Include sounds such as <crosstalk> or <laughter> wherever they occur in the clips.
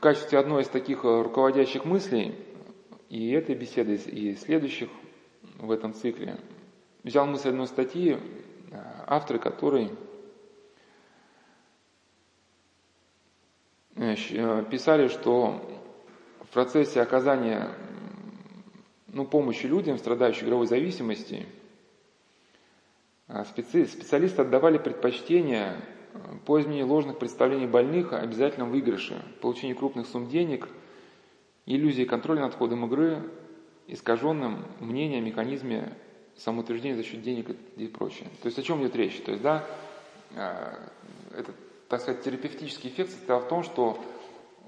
В качестве одной из таких э, руководящих мыслей и этой беседы, и следующих в этом цикле взял мысль одной статьи, э, авторы которой э, писали, что в процессе оказания ну, помощи людям, страдающим игровой зависимости, специалисты отдавали предпочтение по изменению ложных представлений больных о обязательном выигрыше, получении крупных сумм денег, иллюзии контроля над ходом игры, искаженным мнением о механизме самоутверждения за счет денег и прочее. То есть о чем идет речь? То есть, да, э, этот, так сказать, терапевтический эффект состоял в том, что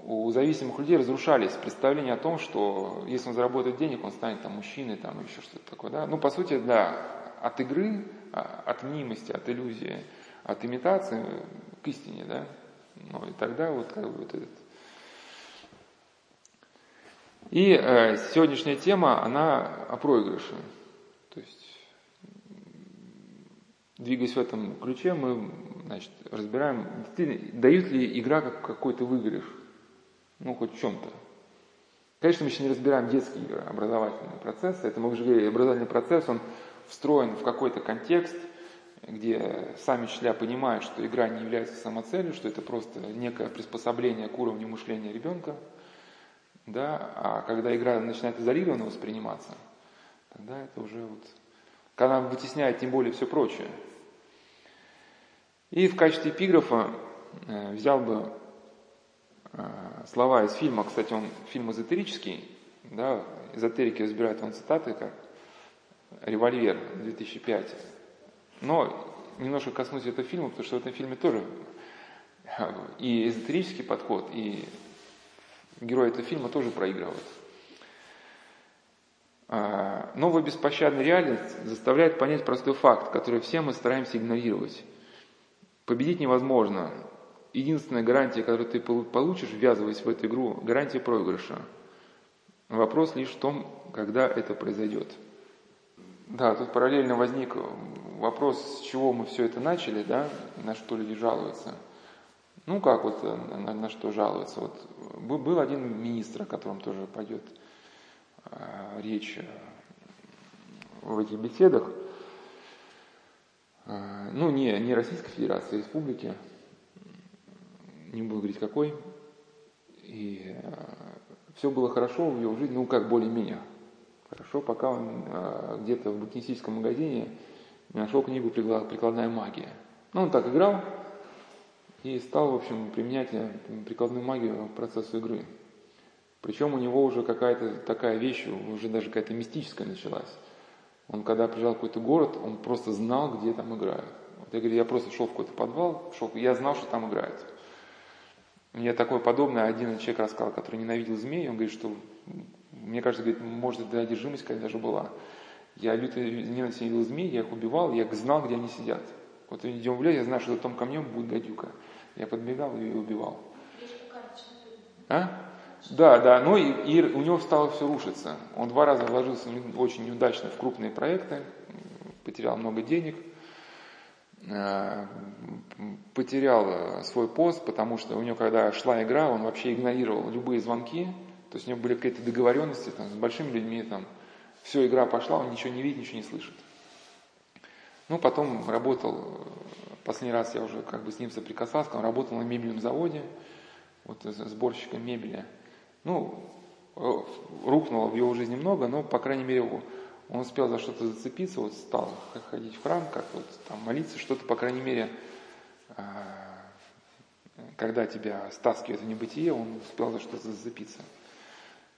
у зависимых людей разрушались представления о том, что если он заработает денег, он станет там мужчиной, там еще что-то такое, да. Ну, по сути, да, от игры, а, от мнимости, от иллюзии – от имитации к истине, да? Ну и тогда вот как бы вот этот. И э, сегодняшняя тема, она о проигрыше. То есть, двигаясь в этом ключе, мы значит, разбираем, дают ли игра какой-то выигрыш, ну хоть в чем-то. Конечно, мы еще не разбираем детские игры, образовательные процессы. Это мы уже говорили, образовательный процесс, он встроен в какой-то контекст – где сами учителя понимают, что игра не является самоцелью, что это просто некое приспособление к уровню мышления ребенка, да, а когда игра начинает изолированно восприниматься, тогда это уже вот, когда она вытесняет тем более все прочее. И в качестве эпиграфа э, взял бы э, слова из фильма, кстати, он фильм эзотерический, да, эзотерики разбирают он цитаты, как «Револьвер» 2005, но немножко коснусь этого фильма, потому что в этом фильме тоже и эзотерический подход, и герои этого фильма тоже проигрывают. А, новая беспощадная реальность заставляет понять простой факт, который все мы стараемся игнорировать. Победить невозможно. Единственная гарантия, которую ты получишь, ввязываясь в эту игру, гарантия проигрыша. Вопрос лишь в том, когда это произойдет. Да, тут параллельно возник вопрос, с чего мы все это начали, да, на что люди жалуются. Ну, как вот, э, на, на что жалуются. Вот был один министр, о котором тоже пойдет э, речь э, в этих беседах. Э, ну, не, не Российской Федерации, а республики, не буду говорить какой. И э, все было хорошо в его жизни, ну, как более-менее Хорошо, пока он э, где-то в букинистическом магазине нашел книгу «Прикладная магия». Ну, он так играл и стал, в общем, применять э, прикладную магию к процессу игры. Причем у него уже какая-то такая вещь, уже даже какая-то мистическая началась. Он когда приезжал в какой-то город, он просто знал, где там играют. Вот я говорю, я просто шел в какой-то подвал, шел, я знал, что там играют. Мне такое подобное один человек рассказал, который ненавидел змей, он говорит, что мне кажется, говорит, может, это одержимость какая даже была. Я люто ненавидел змей, я их убивал, я знал, где они сидят. Вот идем в лес, я знаю, что за том камнем будет гадюка. Я подбегал и убивал. А? Да, да, ну и, и у него стало все рушиться. Он два раза вложился очень неудачно в крупные проекты, потерял много денег, э, потерял э, свой пост, потому что у него, когда шла игра, он вообще игнорировал любые звонки, то есть у него были какие-то договоренности там, с большими людьми, там, все, игра пошла, он ничего не видит, ничего не слышит. Ну, потом работал, последний раз я уже как бы с ним соприкасался, он работал на мебельном заводе, вот сборщиком мебели. Ну, рухнуло в его жизни много, но, по крайней мере, он успел за что-то зацепиться, вот стал ходить в храм, как вот там молиться, что-то, по крайней мере, а, когда тебя стаскивает в небытие, он успел за что-то зацепиться.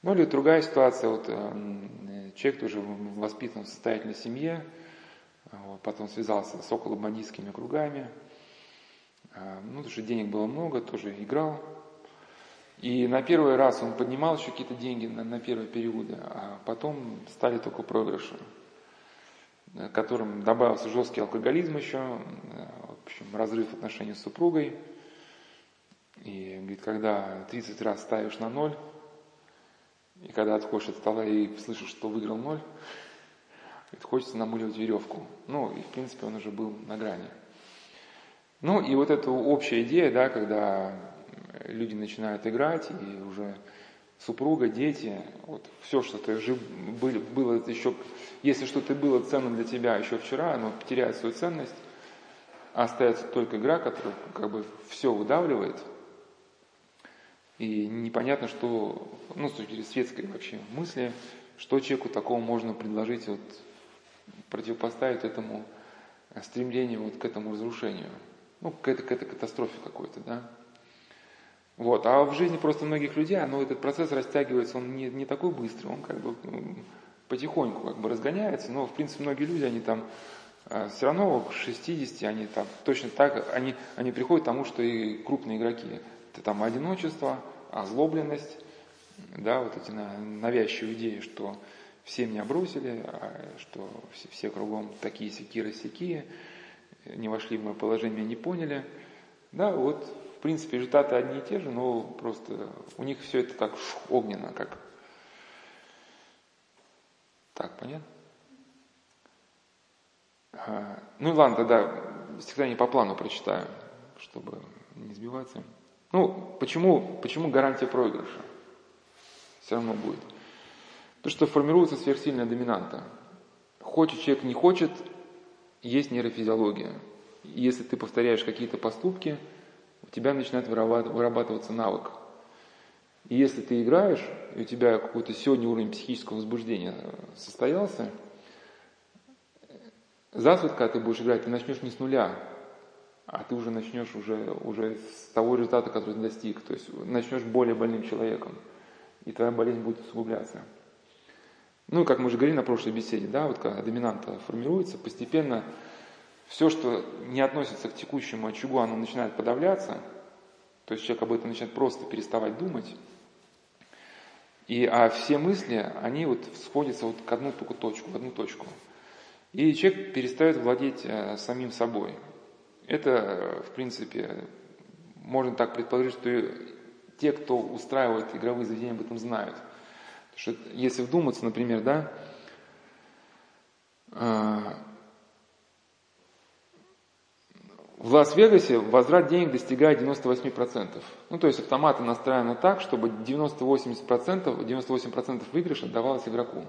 Ну или другая ситуация, вот э, человек тоже воспитан в состоятельной семье, потом связался с околобандитскими кругами, э, ну, потому что денег было много, тоже играл. И на первый раз он поднимал еще какие-то деньги на, на первые периоды, а потом стали только проигрыши, э, которым добавился жесткий алкоголизм еще, в общем, разрыв отношений с супругой. И говорит, когда 30 раз ставишь на ноль, и когда отходишь от стола и слышишь, что выиграл ноль, хочется намыливать веревку. Ну, и в принципе он уже был на грани. Ну, и вот эта общая идея, да, когда люди начинают играть, и уже супруга, дети, вот все, что ты жив, были, было еще, если что-то было ценно для тебя еще вчера, оно потеряет свою ценность, а остается только игра, которая как бы все выдавливает, и непонятно, что, ну, с точки зрения светской вообще мысли, что человеку такого можно предложить, вот, противопоставить этому стремлению вот к этому разрушению, ну, к этой, к этой катастрофе какой-то, да. Вот. А в жизни просто многих людей, оно, этот процесс растягивается, он не, не такой быстрый, он как бы потихоньку как бы разгоняется, но в принципе многие люди, они там а, все равно к 60, они там точно так, они, они приходят к тому, что и крупные игроки. Это там одиночество, озлобленность, да, вот эти навязчивые идеи, что все меня бросили, а что все, все кругом такие сякие рассякие, не вошли в мое положение, не поняли. Да, вот принципе, результаты одни и те же, но просто у них все это так шух, огненно, как... Так, понятно? А, ну ладно, тогда не по плану прочитаю, чтобы не сбиваться. Ну, почему, почему гарантия проигрыша? Все равно будет. То, что формируется сверхсильная доминанта. Хочет человек, не хочет, есть нейрофизиология. Если ты повторяешь какие-то поступки – у тебя начинает вырабатываться навык. И если ты играешь, и у тебя какой-то сегодня уровень психического возбуждения состоялся, когда ты будешь играть, ты начнешь не с нуля, а ты уже начнешь уже, уже с того результата, который ты достиг. То есть начнешь более больным человеком, и твоя болезнь будет усугубляться. Ну, как мы уже говорили на прошлой беседе, да, вот когда доминанта формируется, постепенно все, что не относится к текущему очагу, оно начинает подавляться, то есть человек об этом начинает просто переставать думать, и, а все мысли, они вот сходятся вот к одну только точку, в одну точку. И человек перестает владеть э, самим собой. Это, в принципе, можно так предположить, что те, кто устраивает игровые заведения, об этом знают. Потому что если вдуматься, например, да, э, В Лас-Вегасе возврат денег достигает 98%. Ну, то есть автоматы настроены так, чтобы 90-80%, 98% выигрыша давалось игроку.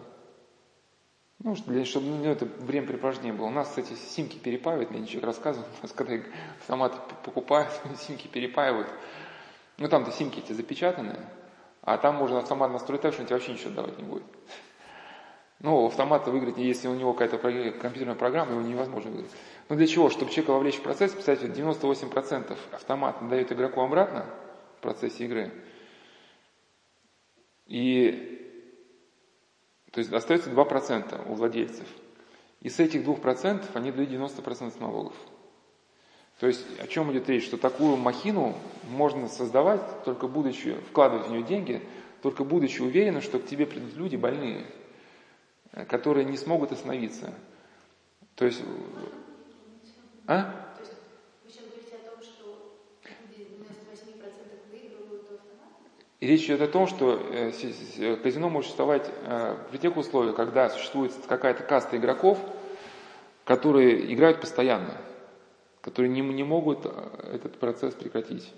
Ну, для, чтобы ну, это времяпрепровождение было. У нас, кстати, симки перепаивают, мне человек рассказывал, у нас когда автоматы покупают, <laughs> симки перепаивают. Ну, там-то симки эти запечатаны, а там можно автомат настроить так, что он тебе вообще ничего давать не будет. <laughs> Ну, автомата выиграть, если у него какая-то компьютерная программа, его невозможно выиграть. Но для чего? Чтобы человека вовлечь в процесс, представьте, 98% автомат дает игроку обратно в процессе игры. И то есть остается 2% у владельцев. И с этих 2% они дают 90% налогов. То есть о чем идет речь? Что такую махину можно создавать, только будучи, вкладывать в нее деньги, только будучи уверенным, что к тебе придут люди больные – которые не смогут остановиться. То есть... А? И речь идет о том, что э, казино может существовать э, при тех условиях, когда существует какая-то каста игроков, которые играют постоянно, которые не, не могут э, этот процесс прекратить.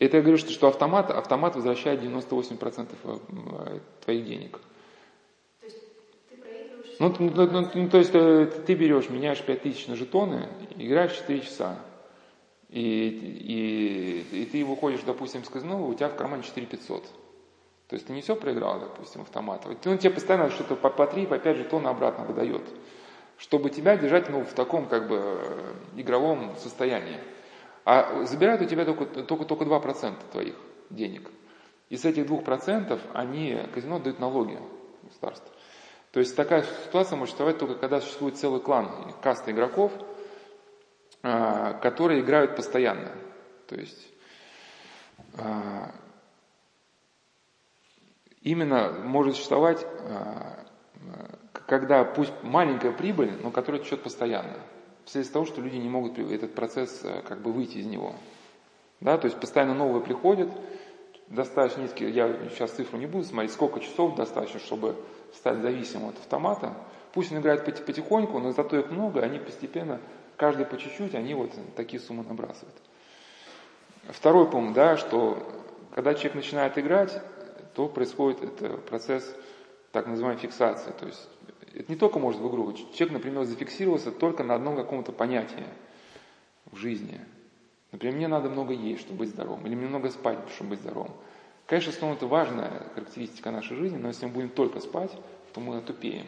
А Это я говорю, что, что автомат, автомат возвращает 98% твоих денег. Ну, ну, ну, ну, то есть э, ты берешь, меняешь 5000 на жетоны, играешь 4 часа. И, и, и ты выходишь, допустим, с казино, у тебя в кармане 4500. То есть ты не все проиграл, допустим, автомат. Он тебе постоянно что-то по, по 3, по 5 жетона обратно выдает. Чтобы тебя держать ну, в таком как бы игровом состоянии. А забирают у тебя только, только, только 2% твоих денег. И с этих 2% они, казино дают налоги государству. То есть такая ситуация может существовать только когда существует целый клан, каста игроков, которые играют постоянно. То есть а, именно может существовать, а, когда пусть маленькая прибыль, но которая течет постоянно. Вследствие того, что люди не могут этот процесс как бы выйти из него. Да, то есть постоянно новые приходят, достаточно низкие, я сейчас цифру не буду смотреть, сколько часов достаточно, чтобы стать зависимым от автомата. Пусть он играет потихоньку, но зато их много, они постепенно, каждый по чуть-чуть, они вот такие суммы набрасывают. Второй пункт, да, что когда человек начинает играть, то происходит это процесс так называемой фиксации. То есть это не только может в игру. Человек, например, зафиксировался только на одном каком-то понятии в жизни. Например, мне надо много есть, чтобы быть здоровым, или мне много спать, чтобы быть здоровым. Конечно, сон это важная характеристика нашей жизни, но если мы будем только спать, то мы отупеем.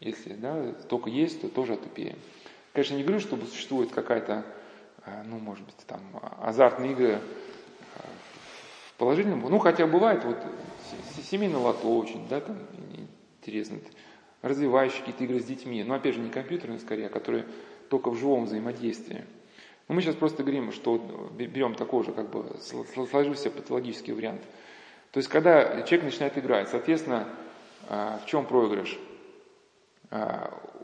Если да, только есть, то тоже отупеем. Конечно, не говорю, что существует какая-то, э, ну, может быть, там, азартные игры э, в положительном, ну, хотя бывает, вот, семейный лото очень, да, там, интересно, развивающие какие-то игры с детьми, но, опять же, не компьютерные, скорее, а которые только в живом взаимодействии. Но мы сейчас просто говорим, что берем такой же, как бы, сложившийся патологический вариант. То есть, когда человек начинает играть, соответственно, а, в чем проигрыш?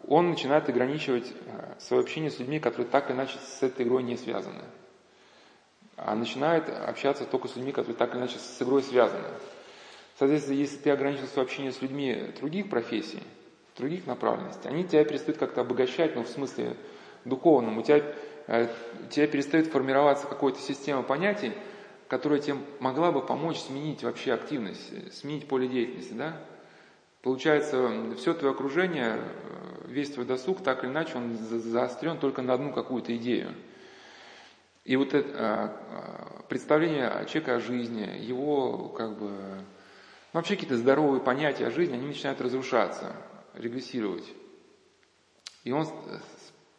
Он начинает ограничивать а, свое общение с людьми, которые так или иначе с этой игрой не связаны. А начинает общаться только с людьми, которые так или иначе с игрой связаны. Соответственно, если ты ограничил свое общение с людьми других профессий, других направленностей, они тебя перестают как-то обогащать, ну, в смысле духовном. У тебя, э, у тебя перестает формироваться какая-то система понятий, которая тебе могла бы помочь сменить вообще активность, э, сменить поле деятельности, да? Получается, все твое окружение, э, весь твой досуг, так или иначе, он заострен только на одну какую-то идею. И вот это представление человека о жизни, его как бы ну, вообще какие-то здоровые понятия о жизни, они начинают разрушаться, регрессировать. И он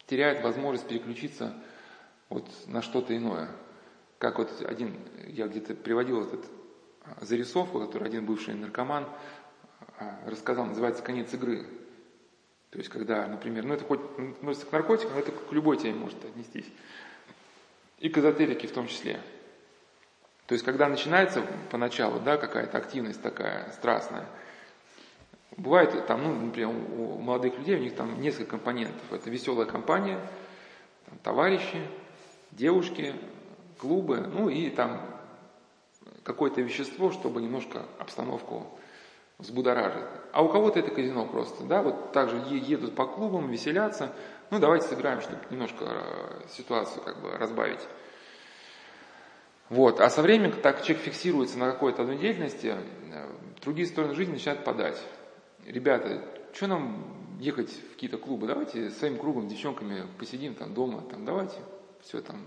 теряет возможность переключиться вот на что-то иное. Как вот один, я где-то приводил этот а, зарисовку, который один бывший наркоман а, рассказал, называется «Конец игры». То есть, когда, например, ну это хоть относится к наркотикам, но это к любой теме может отнестись. И к эзотерике в том числе. То есть, когда начинается поначалу, да, какая-то активность такая страстная, бывает там, ну, например, у молодых людей, у них там несколько компонентов. Это веселая компания, там, товарищи, девушки, клубы, ну и там какое-то вещество, чтобы немножко обстановку взбудоражить. А у кого-то это казино просто, да, вот также едут по клубам, веселятся, ну давайте сыграем, чтобы немножко э, ситуацию как бы разбавить. Вот. А со временем, так человек фиксируется на какой-то одной деятельности, э, другие стороны жизни начинают подать. Ребята, что нам ехать в какие-то клубы? Давайте своим кругом, девчонками посидим там дома, там давайте, все там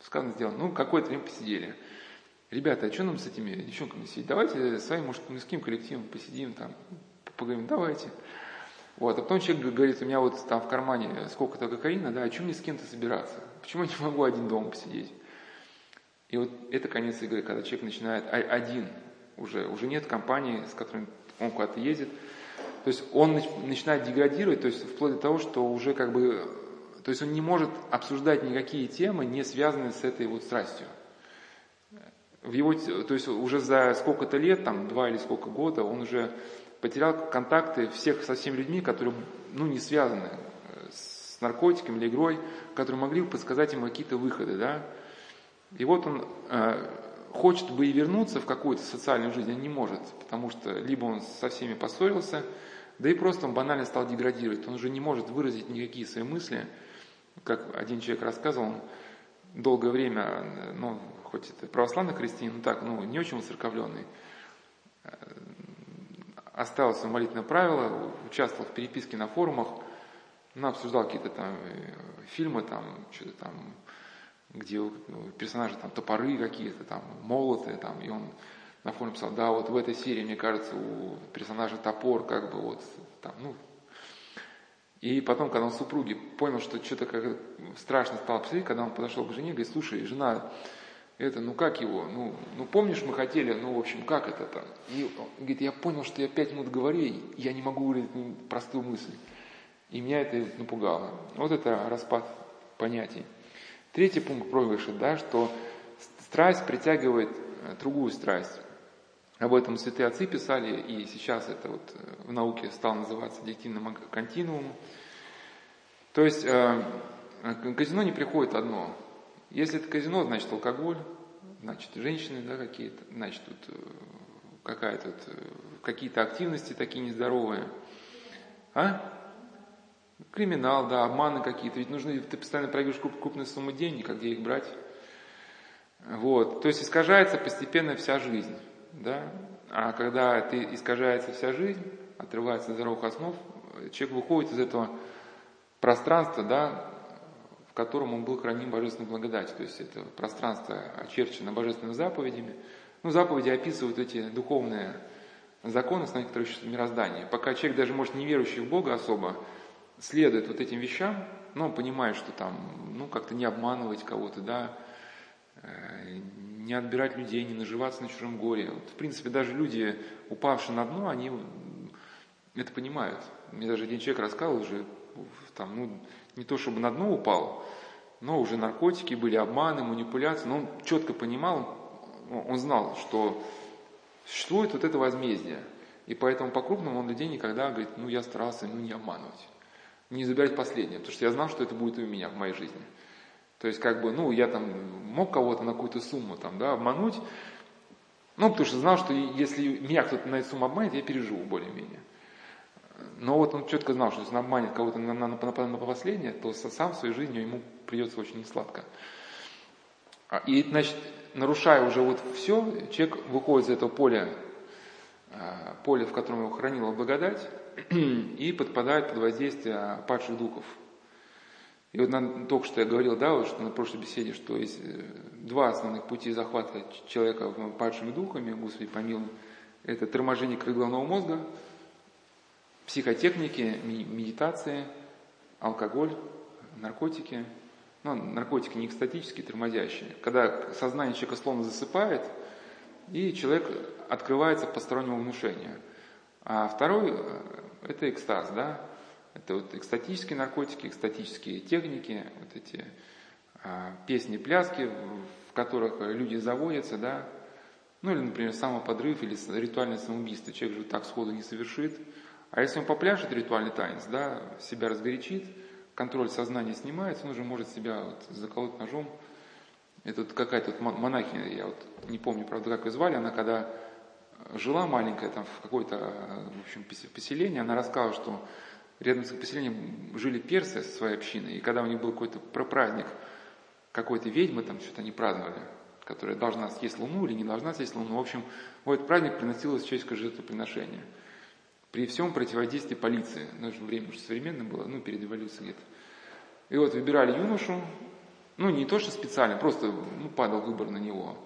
сказано, сделано. Ну, какое-то время посидели. Ребята, а что нам с этими девчонками сидеть? Давайте своим может, мужским коллективом посидим, там, поговорим, давайте. Вот, а потом человек говорит, у меня вот там в кармане сколько-то кокаина, да, а чем мне с кем-то собираться? Почему я не могу один дома посидеть? И вот это конец игры, когда человек начинает один, уже, уже нет компании, с которой он куда-то ездит. То есть он начинает деградировать, то есть вплоть до того, что уже как бы, то есть он не может обсуждать никакие темы, не связанные с этой вот страстью. В его, то есть уже за сколько-то лет, там два или сколько года, он уже потерял контакты всех со всеми людьми, которые ну, не связаны с наркотиками или игрой, которые могли бы подсказать ему какие-то выходы. Да? И вот он э, хочет бы и вернуться в какую-то социальную жизнь, а не может, потому что либо он со всеми поссорился, да и просто он банально стал деградировать, он уже не может выразить никакие свои мысли. Как один человек рассказывал, он долгое время, ну, хоть это православный христианин, но так, ну, не очень воцерковленный, э, оставил свое молитвенное правило, участвовал в переписке на форумах, ну, обсуждал какие-то там э, фильмы, там, что-то там, где у персонажа там топоры какие-то, там молоты, там, и он на фоне писал, да, вот в этой серии, мне кажется, у персонажа топор, как бы вот там, ну, и потом, когда он супруги понял, что что-то как страшно стало посмотреть, когда он подошел к жене, говорит, слушай, жена, это, ну как его, ну, ну помнишь, мы хотели, ну, в общем, как это там? И он говорит, я понял, что я пять минут говорю, я не могу выразить простую мысль. И меня это напугало. Вот это распад понятий. Третий пункт проигрыша, да, что страсть притягивает другую страсть. Об этом святые отцы писали, и сейчас это вот э, в науке стало называться диктивным континуумом. То есть э, казино не приходит одно. Если это казино, значит алкоголь, значит женщины да, какие-то, значит тут э, какая-то какие-то активности такие нездоровые. А? Криминал, да, обманы какие-то. Ведь нужны, ты постоянно проигрываешь круп, крупные суммы денег, а где их брать? Вот, то есть искажается постепенно вся жизнь, да, а когда ты искажается вся жизнь, отрывается от здоровых основ, человек выходит из этого пространства, да, в котором он был храним божественной благодатью, то есть это пространство очерчено божественными заповедями. Ну, заповеди описывают эти духовные законы, основные, которые существуют в мироздании. Пока человек, даже может не верующий в Бога особо, следует вот этим вещам, но он понимает, что там, ну, как-то не обманывать кого-то, да, э, не отбирать людей, не наживаться на чужом горе. Вот, в принципе, даже люди, упавшие на дно, они это понимают. Мне даже один человек рассказывал уже, там, ну, не то чтобы на дно упал, но уже наркотики были, обманы, манипуляции, но он четко понимал, он знал, что существует вот это возмездие. И поэтому по-крупному он людей никогда говорит, ну я старался ну, не обманывать, не забирать последнее, потому что я знал, что это будет у меня в моей жизни. То есть, как бы, ну, я там мог кого-то на какую-то сумму там, да, обмануть, ну, потому что знал, что если меня кто-то на эту сумму обманет, я переживу более-менее. Но вот он четко знал, что если он обманет кого-то на, на, на, на, последнее, то сам в своей жизни ему придется очень несладко. А, и, значит, нарушая уже вот все, человек выходит из этого поля, а, поля, в котором его хранила благодать, <clears throat> и подпадает под воздействие падших духов. И вот на, только что я говорил, да, вот, что на прошлой беседе, что есть э, два основных пути захвата человека падшими духами, Господи помилуй, это торможение крылья головного мозга, психотехники, медитации, алкоголь, наркотики – ну, наркотики не экстатические, тормозящие, когда сознание человека словно засыпает, и человек открывается постороннему внушению. А второй э, – это экстаз, да, это вот экстатические наркотики, экстатические техники, вот эти а, песни, пляски, в которых люди заводятся, да, ну или, например, самоподрыв или ритуальное самоубийство. Человек же так сходу не совершит. А если он попляшет ритуальный танец, да, себя разгорячит – контроль сознания снимается, он уже может себя вот заколоть ножом. Это вот какая-то вот монахиня, я вот не помню, правда, как ее звали, она когда жила маленькая там в какой-то, в общем, поселении, она рассказывала, что рядом с поселением жили персы со своей общиной, и когда у них был какой-то праздник какой-то ведьмы, там что-то они праздновали, которая должна съесть луну или не должна съесть луну. В общем, в этот праздник приносилось человеческое жертвоприношение при всем противодействии полиции. Ну, время уже современное было, ну, перед эволюцией где-то. И вот выбирали юношу, ну, не то, что специально, просто ну, падал выбор на него.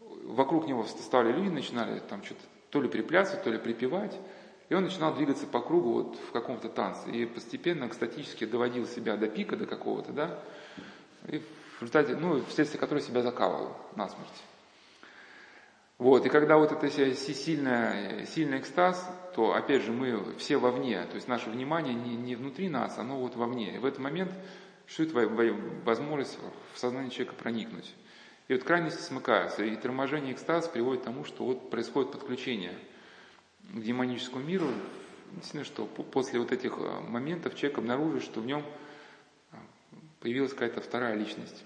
Вокруг него вставали люди, начинали там что-то то ли приплясывать, то ли припевать. И он начинал двигаться по кругу вот в каком-то танце. И постепенно экстатически доводил себя до пика, до какого-то, да. И в результате, ну, вследствие которой себя закалывал насмерть. Вот, и когда вот это сильный, сильный экстаз, то опять же мы все вовне, то есть наше внимание не, не внутри нас, оно вот вовне. И в этот момент существует возможность в сознание человека проникнуть. И вот крайности смыкаются, и торможение экстаз приводит к тому, что вот происходит подключение к демоническому миру. Действительно, что после вот этих э, моментов человек обнаружит, что в нем э, появилась какая-то вторая личность.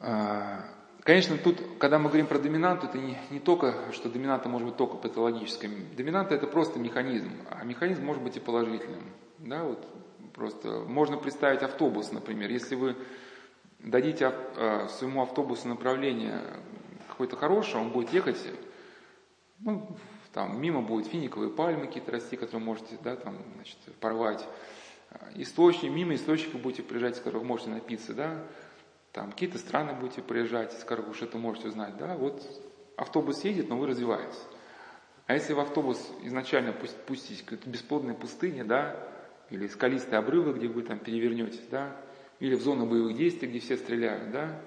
А, Конечно, тут, когда мы говорим про доминанту, это не, не только, что доминанта может быть только патологической. Доминанта это просто механизм, а механизм может быть и положительным. Да, вот просто можно представить автобус, например. Если вы дадите э, своему автобусу направление какое-то хорошее, он будет ехать, ну, там мимо будут финиковые пальмы какие-то расти, которые можете, да, там, значит, порвать. Источник, мимо источника будете приезжать, с которых можете напиться, да, там какие-то страны будете проезжать, из которых это можете узнать, да, вот автобус едет, но вы развиваетесь. А если в автобус изначально пустить какие-то бесплодные пустыни, да, или скалистые обрывы, где вы там перевернетесь, да, или в зону боевых действий, где все стреляют, да,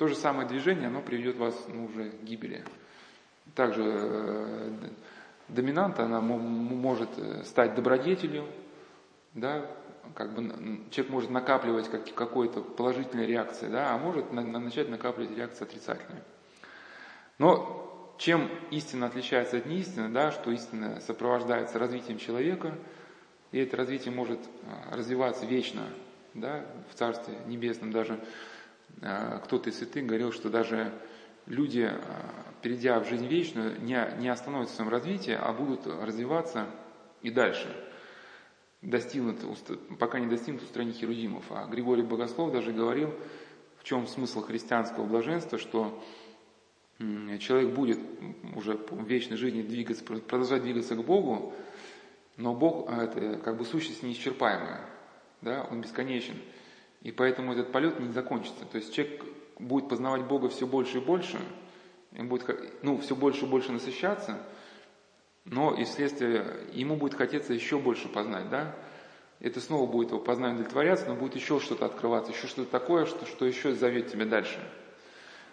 то же самое движение, оно приведет вас ну, уже к гибели. Также э, доминанта, она может э, стать добродетелью, да, как бы человек может накапливать как, какой-то положительной реакции, да, а может на, на, начать накапливать реакции отрицательные. Но чем истина отличается от неистины, да, что истина сопровождается развитием человека, и это развитие может а, развиваться вечно, да, в Царстве Небесном даже кто-то из святых говорил, что даже люди, а, перейдя в жизнь вечную, не, не остановятся в своем развитии, а будут развиваться и дальше – достигнут, пока не достигнут устранить Херудимов. А Григорий Богослов даже говорил, в чем смысл христианского блаженства, что человек будет уже в вечной жизни двигаться, продолжать двигаться к Богу, но Бог а, – это как бы сущность неисчерпаемая, да, Он бесконечен. И поэтому этот полет не закончится. То есть человек будет познавать Бога все больше и больше, он будет ну, все больше и больше насыщаться, но и вследствие ему будет хотеться еще больше познать, да? Это снова будет его познание удовлетворяться, но будет еще что-то открываться, еще что-то такое, что, что еще зовет тебя дальше.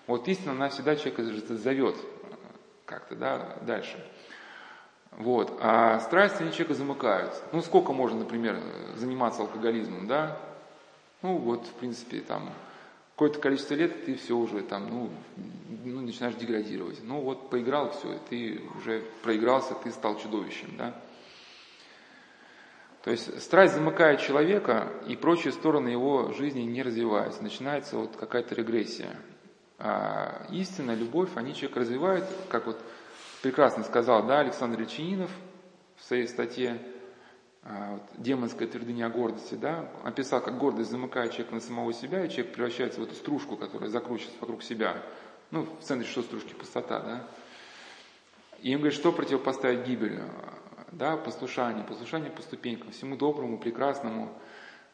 Вот истина, она всегда человека зовет как-то, да, дальше. Вот. А страсти они человека замыкают. Ну, сколько можно, например, заниматься алкоголизмом, да? Ну, вот, в принципе, там, какое-то количество лет ты все уже там, ну, ну, начинаешь деградировать. Ну, вот поиграл, все, ты уже проигрался, ты стал чудовищем, да? То есть страсть замыкает человека, и прочие стороны его жизни не развиваются. Начинается вот какая-то регрессия. А истина, любовь, они человек развивают, как вот прекрасно сказал да, Александр Речининов в своей статье «Демонская твердыня гордости», да, описал, как гордость замыкает человека на самого себя, и человек превращается в эту стружку, которая закручивается вокруг себя. Ну, в центре что стружки? Пустота, да. И им говорит, что противопоставить гибель? Да, послушание, послушание по ступенькам, всему доброму, прекрасному,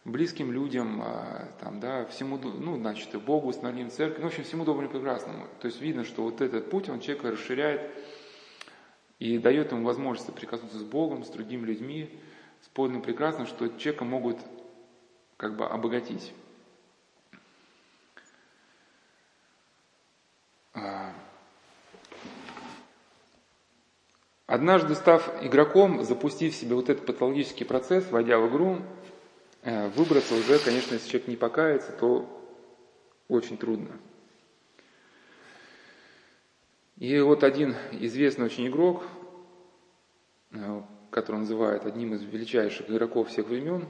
близким людям, а, там, да, всему, ну, значит, и Богу, установлению церкви, ну, в общем, всему доброму и прекрасному. То есть видно, что вот этот путь, он человека расширяет и дает ему возможность соприкоснуться с Богом, с другими людьми, с прекрасным, что человека могут как бы обогатить. А. Однажды став игроком, запустив в себе вот этот патологический процесс, войдя в игру, э, выбраться уже, конечно, если человек не покается, то очень трудно. И вот один известный очень игрок, э, который называют одним из величайших игроков всех времен,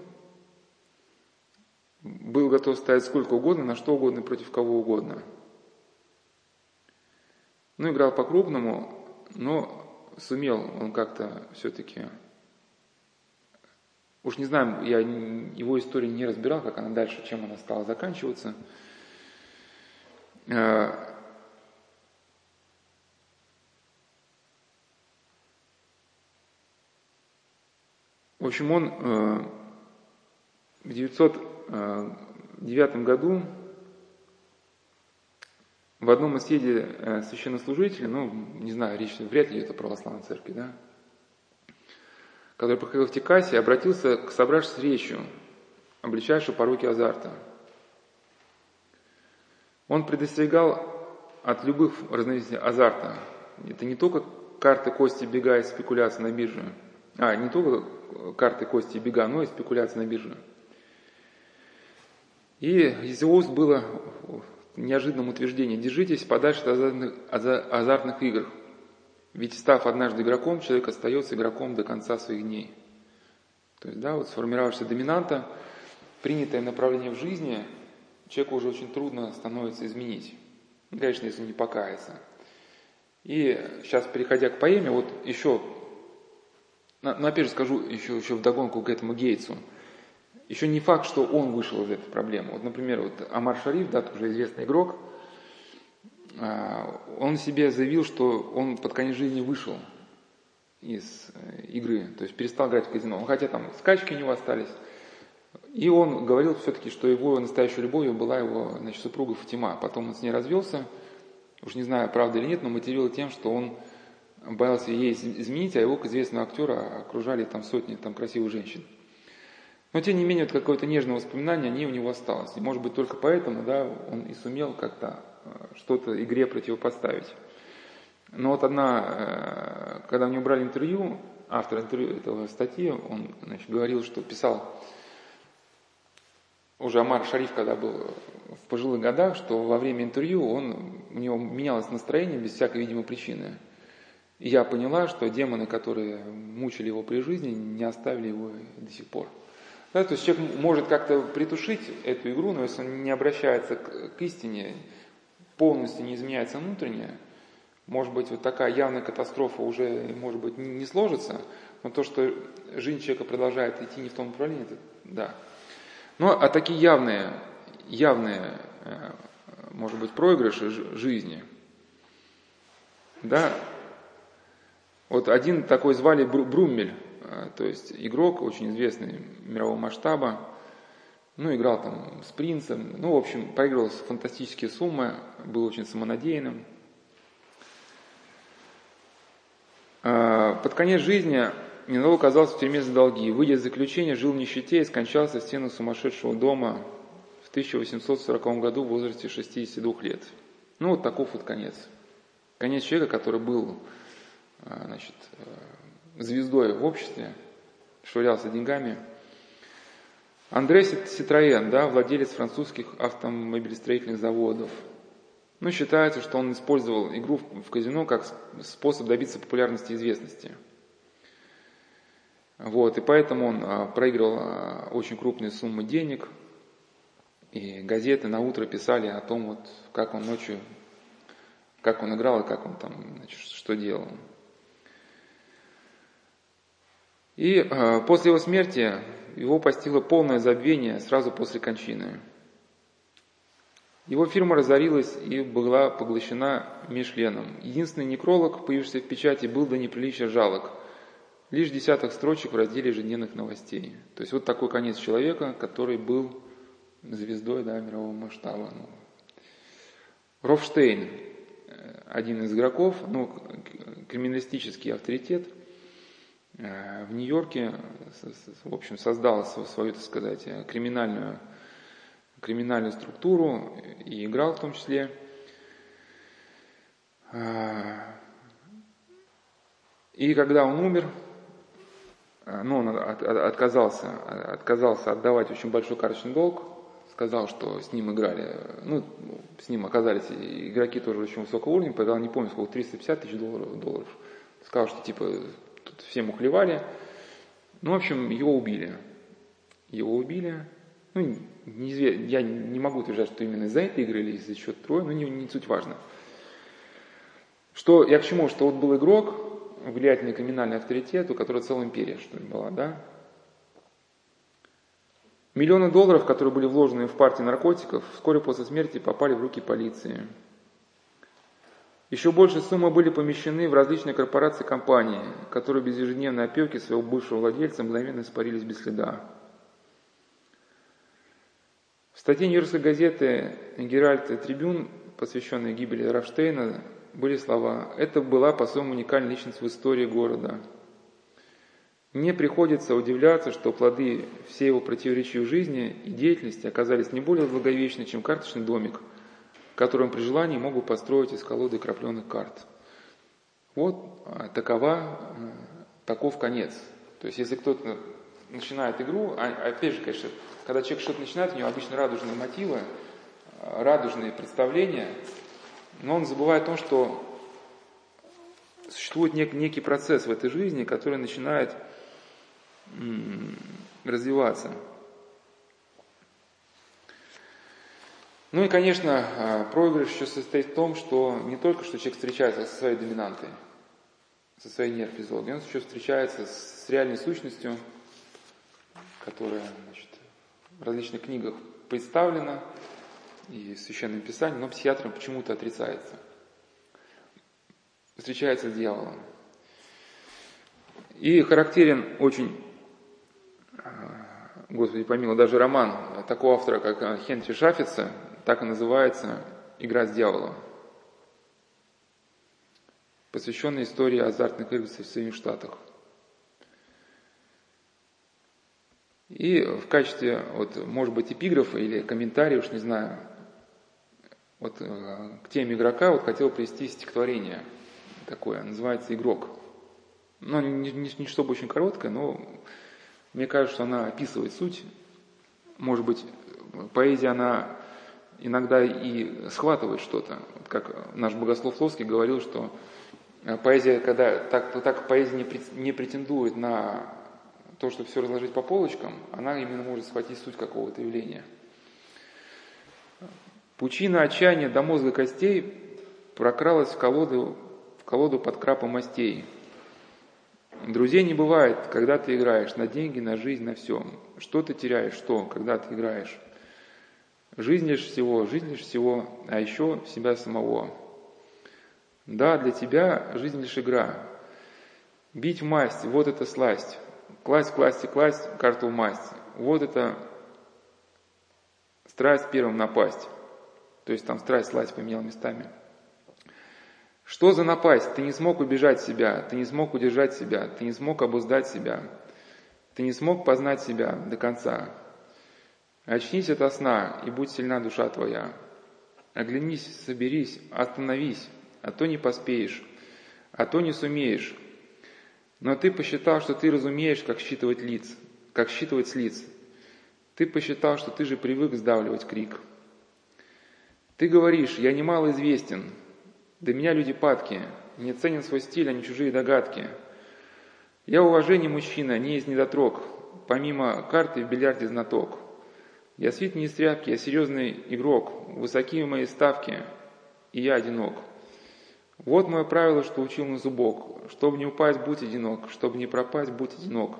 был готов ставить сколько угодно, на что угодно, против кого угодно. Ну, играл по-крупному, но сумел он как-то все-таки... Уж не знаю, я его историю не разбирал, как она дальше, чем она стала заканчиваться. В общем, он э, в 909 году в одном из съеде э, священнослужителей, ну, не знаю, речь вряд ли это православной церкви, да, который проходил в Техасе, обратился к сображ с речью, обличавшей пороки азарта. Он предостерегал от любых разновидностей азарта. Это не только карты, кости, бега и спекуляции на бирже, а не только карты, кости бега, но и спекуляции на бирже. И из его уст было неожиданным утверждение, держитесь подальше от азартных, азартных игр, ведь став однажды игроком, человек остается игроком до конца своих дней. То есть, да, вот сформировавшаяся доминанта, принятое направление в жизни, человеку уже очень трудно становится изменить. Конечно, если не покаяться. И сейчас, переходя к поэме, вот еще но, опять же скажу еще, еще вдогонку к этому Гейтсу. Еще не факт, что он вышел из этой проблемы. Вот, например, вот Амар Шариф, да, тоже известный игрок, а, он себе заявил, что он под конец жизни вышел из э, игры, то есть перестал играть в казино. Хотя там скачки у него остались. И он говорил все-таки, что его настоящей любовью была его значит, супруга Фатима. Потом он с ней развелся, уж не знаю, правда или нет, но мотивировал тем, что он боялся ей изменить, а его, как известного актера, окружали там сотни там, красивых женщин. Но тем не менее, вот какое-то нежное воспоминание о ней у него осталось. И может быть только поэтому да, он и сумел как-то э, что-то игре противопоставить. Но вот одна, э, когда него брали интервью, автор интервью этого статьи, он значит, говорил, что писал уже Амар Шариф, когда был в пожилых годах, что во время интервью он, у него менялось настроение без всякой видимой причины. Я поняла, что демоны, которые мучили его при жизни, не оставили его до сих пор. Да, то есть человек может как-то притушить эту игру, но если он не обращается к, к истине, полностью не изменяется внутреннее, Может быть, вот такая явная катастрофа уже, может быть, не сложится, но то, что жизнь человека продолжает идти не в том направлении, это да. Ну, а такие явные, явные, э, может быть, проигрыши жизни, да, вот один такой звали Бруммель, э, то есть игрок очень известный мирового масштаба, ну, играл там с принцем, ну, в общем, проигрывал фантастические суммы, был очень самонадеянным. А, под конец жизни Ненадолго оказался в тюрьме за долги. Выйдя из заключения, жил в нищете и скончался в стену сумасшедшего дома в 1840 году в возрасте 62 лет. Ну, вот таков вот конец. Конец человека, который был а, значит, э, звездой в обществе, швырялся деньгами. Андрей Ситроен, да, владелец французских автомобилестроительных заводов. Ну, считается, что он использовал игру в казино как способ добиться популярности и известности – вот, и поэтому он а, проигрывал а, очень крупные суммы денег, и газеты на утро писали о том, вот, как он ночью, как он играл и как он там, значит, что делал. И э, после его смерти его постило полное забвение сразу после кончины. Его фирма разорилась и была поглощена Мишленом. Единственный некролог, появившийся в печати, был до неприличия жалок – лишь десяток строчек в разделе ежедневных новостей. То есть вот такой конец человека, который был звездой да, мирового масштаба. Ну. Рофштейн, э, один из игроков, ну, криминалистический авторитет, в Нью-Йорке, в общем, создал свою, так сказать, криминальную, криминальную структуру и играл в том числе. Э, и когда он умер, Э, ну, он отказался, отказался отдавать очень большой карточный долг, сказал, что с ним играли, ну, с ним оказались игроки тоже очень высокого уровня, поиграл, не помню, сколько, 350 тысяч долларов, долларов. Сказал, что, типа, тут всем ухлевали. Ну, в общем, его убили. Его убили. Ну, неизвестно, я не могу утверждать, что именно из-за этой игры или из-за счет трое, но не, не суть важно. Что, я к чему, что вот был игрок, влиятельный криминальный авторитет, у которого целая империя, что ли, была, да? Миллионы долларов, которые были вложены в партию наркотиков, вскоре после смерти попали в руки полиции. Еще больше суммы были помещены в различные корпорации и компании, которые без ежедневной опеки своего бывшего владельца мгновенно испарились без следа. В статье Нью-Йоркской газеты «Геральт Трибюн», посвященной гибели Рафштейна, были слова «Это была по-своему уникальная личность в истории города». Мне приходится удивляться, что плоды всей его противоречивой жизни и деятельности оказались не более благовечны, чем карточный домик, который он при желании мог бы построить из колоды крапленых карт. Вот а, такова, а, таков конец. То есть, если кто-то начинает игру, а, опять же, конечно, когда человек что-то начинает, у него обычно радужные мотивы, радужные представления, но он забывает о том, что существует нек, некий процесс в этой жизни, который начинает развиваться. Ну и, конечно, а, проигрыш еще состоит в том, что не только что человек встречается со своей доминантой, со своей нейрофизиологией, он еще встречается с реальной сущностью, которая значит, в различных книгах представлена, и в Священном Писании, но психиатром почему-то отрицается. Встречается с дьяволом. И характерен очень, а, Господи помилуй, даже роман такого автора, как Хенти Шафица, так и называется «Игра с дьяволом», посвященный истории азартных игр в Соединенных Штатах. И в качестве, вот, может быть, эпиграфа или комментария, уж не знаю, вот э, к теме игрока вот хотел привести стихотворение такое, называется «Игрок». Ну, не, не, не чтобы очень короткое, но мне кажется, что она описывает суть. Может быть, поэзия, она иногда и схватывает что-то. Как наш богослов Ловский говорил, что поэзия, когда так, так поэзия не, не претендует на то, чтобы все разложить по полочкам, она именно может схватить суть какого-то явления – Пучина отчаяния до мозга костей прокралась в колоду в колоду под крапом мастей. Друзей не бывает, когда ты играешь на деньги, на жизнь, на все. Что ты теряешь, что, когда ты играешь? Жизнь лишь всего, жизнь лишь всего, а еще себя самого. Да, для тебя жизнь лишь игра. Бить в масть, вот это сласть. Класть, класть и класть карту в масть. Вот это страсть первым напасть. То есть там страсть, сласть поменял местами. Что за напасть? Ты не смог убежать себя, ты не смог удержать себя, ты не смог обуздать себя, ты не смог познать себя до конца. Очнись от сна, и будь сильна душа твоя. Оглянись, соберись, остановись, а то не поспеешь, а то не сумеешь. Но ты посчитал, что ты разумеешь, как считывать лиц, как считывать с лиц. Ты посчитал, что ты же привык сдавливать крик. Ты говоришь, я немало известен, до меня люди падки, не ценен свой стиль, а не чужие догадки. Я уважение мужчина, не из недотрог, помимо карты в бильярде знаток. Я свит не из тряпки, я серьезный игрок, высокие мои ставки, и я одинок. Вот мое правило, что учил на зубок. Чтобы не упасть, будь одинок, чтобы не пропасть, будь одинок.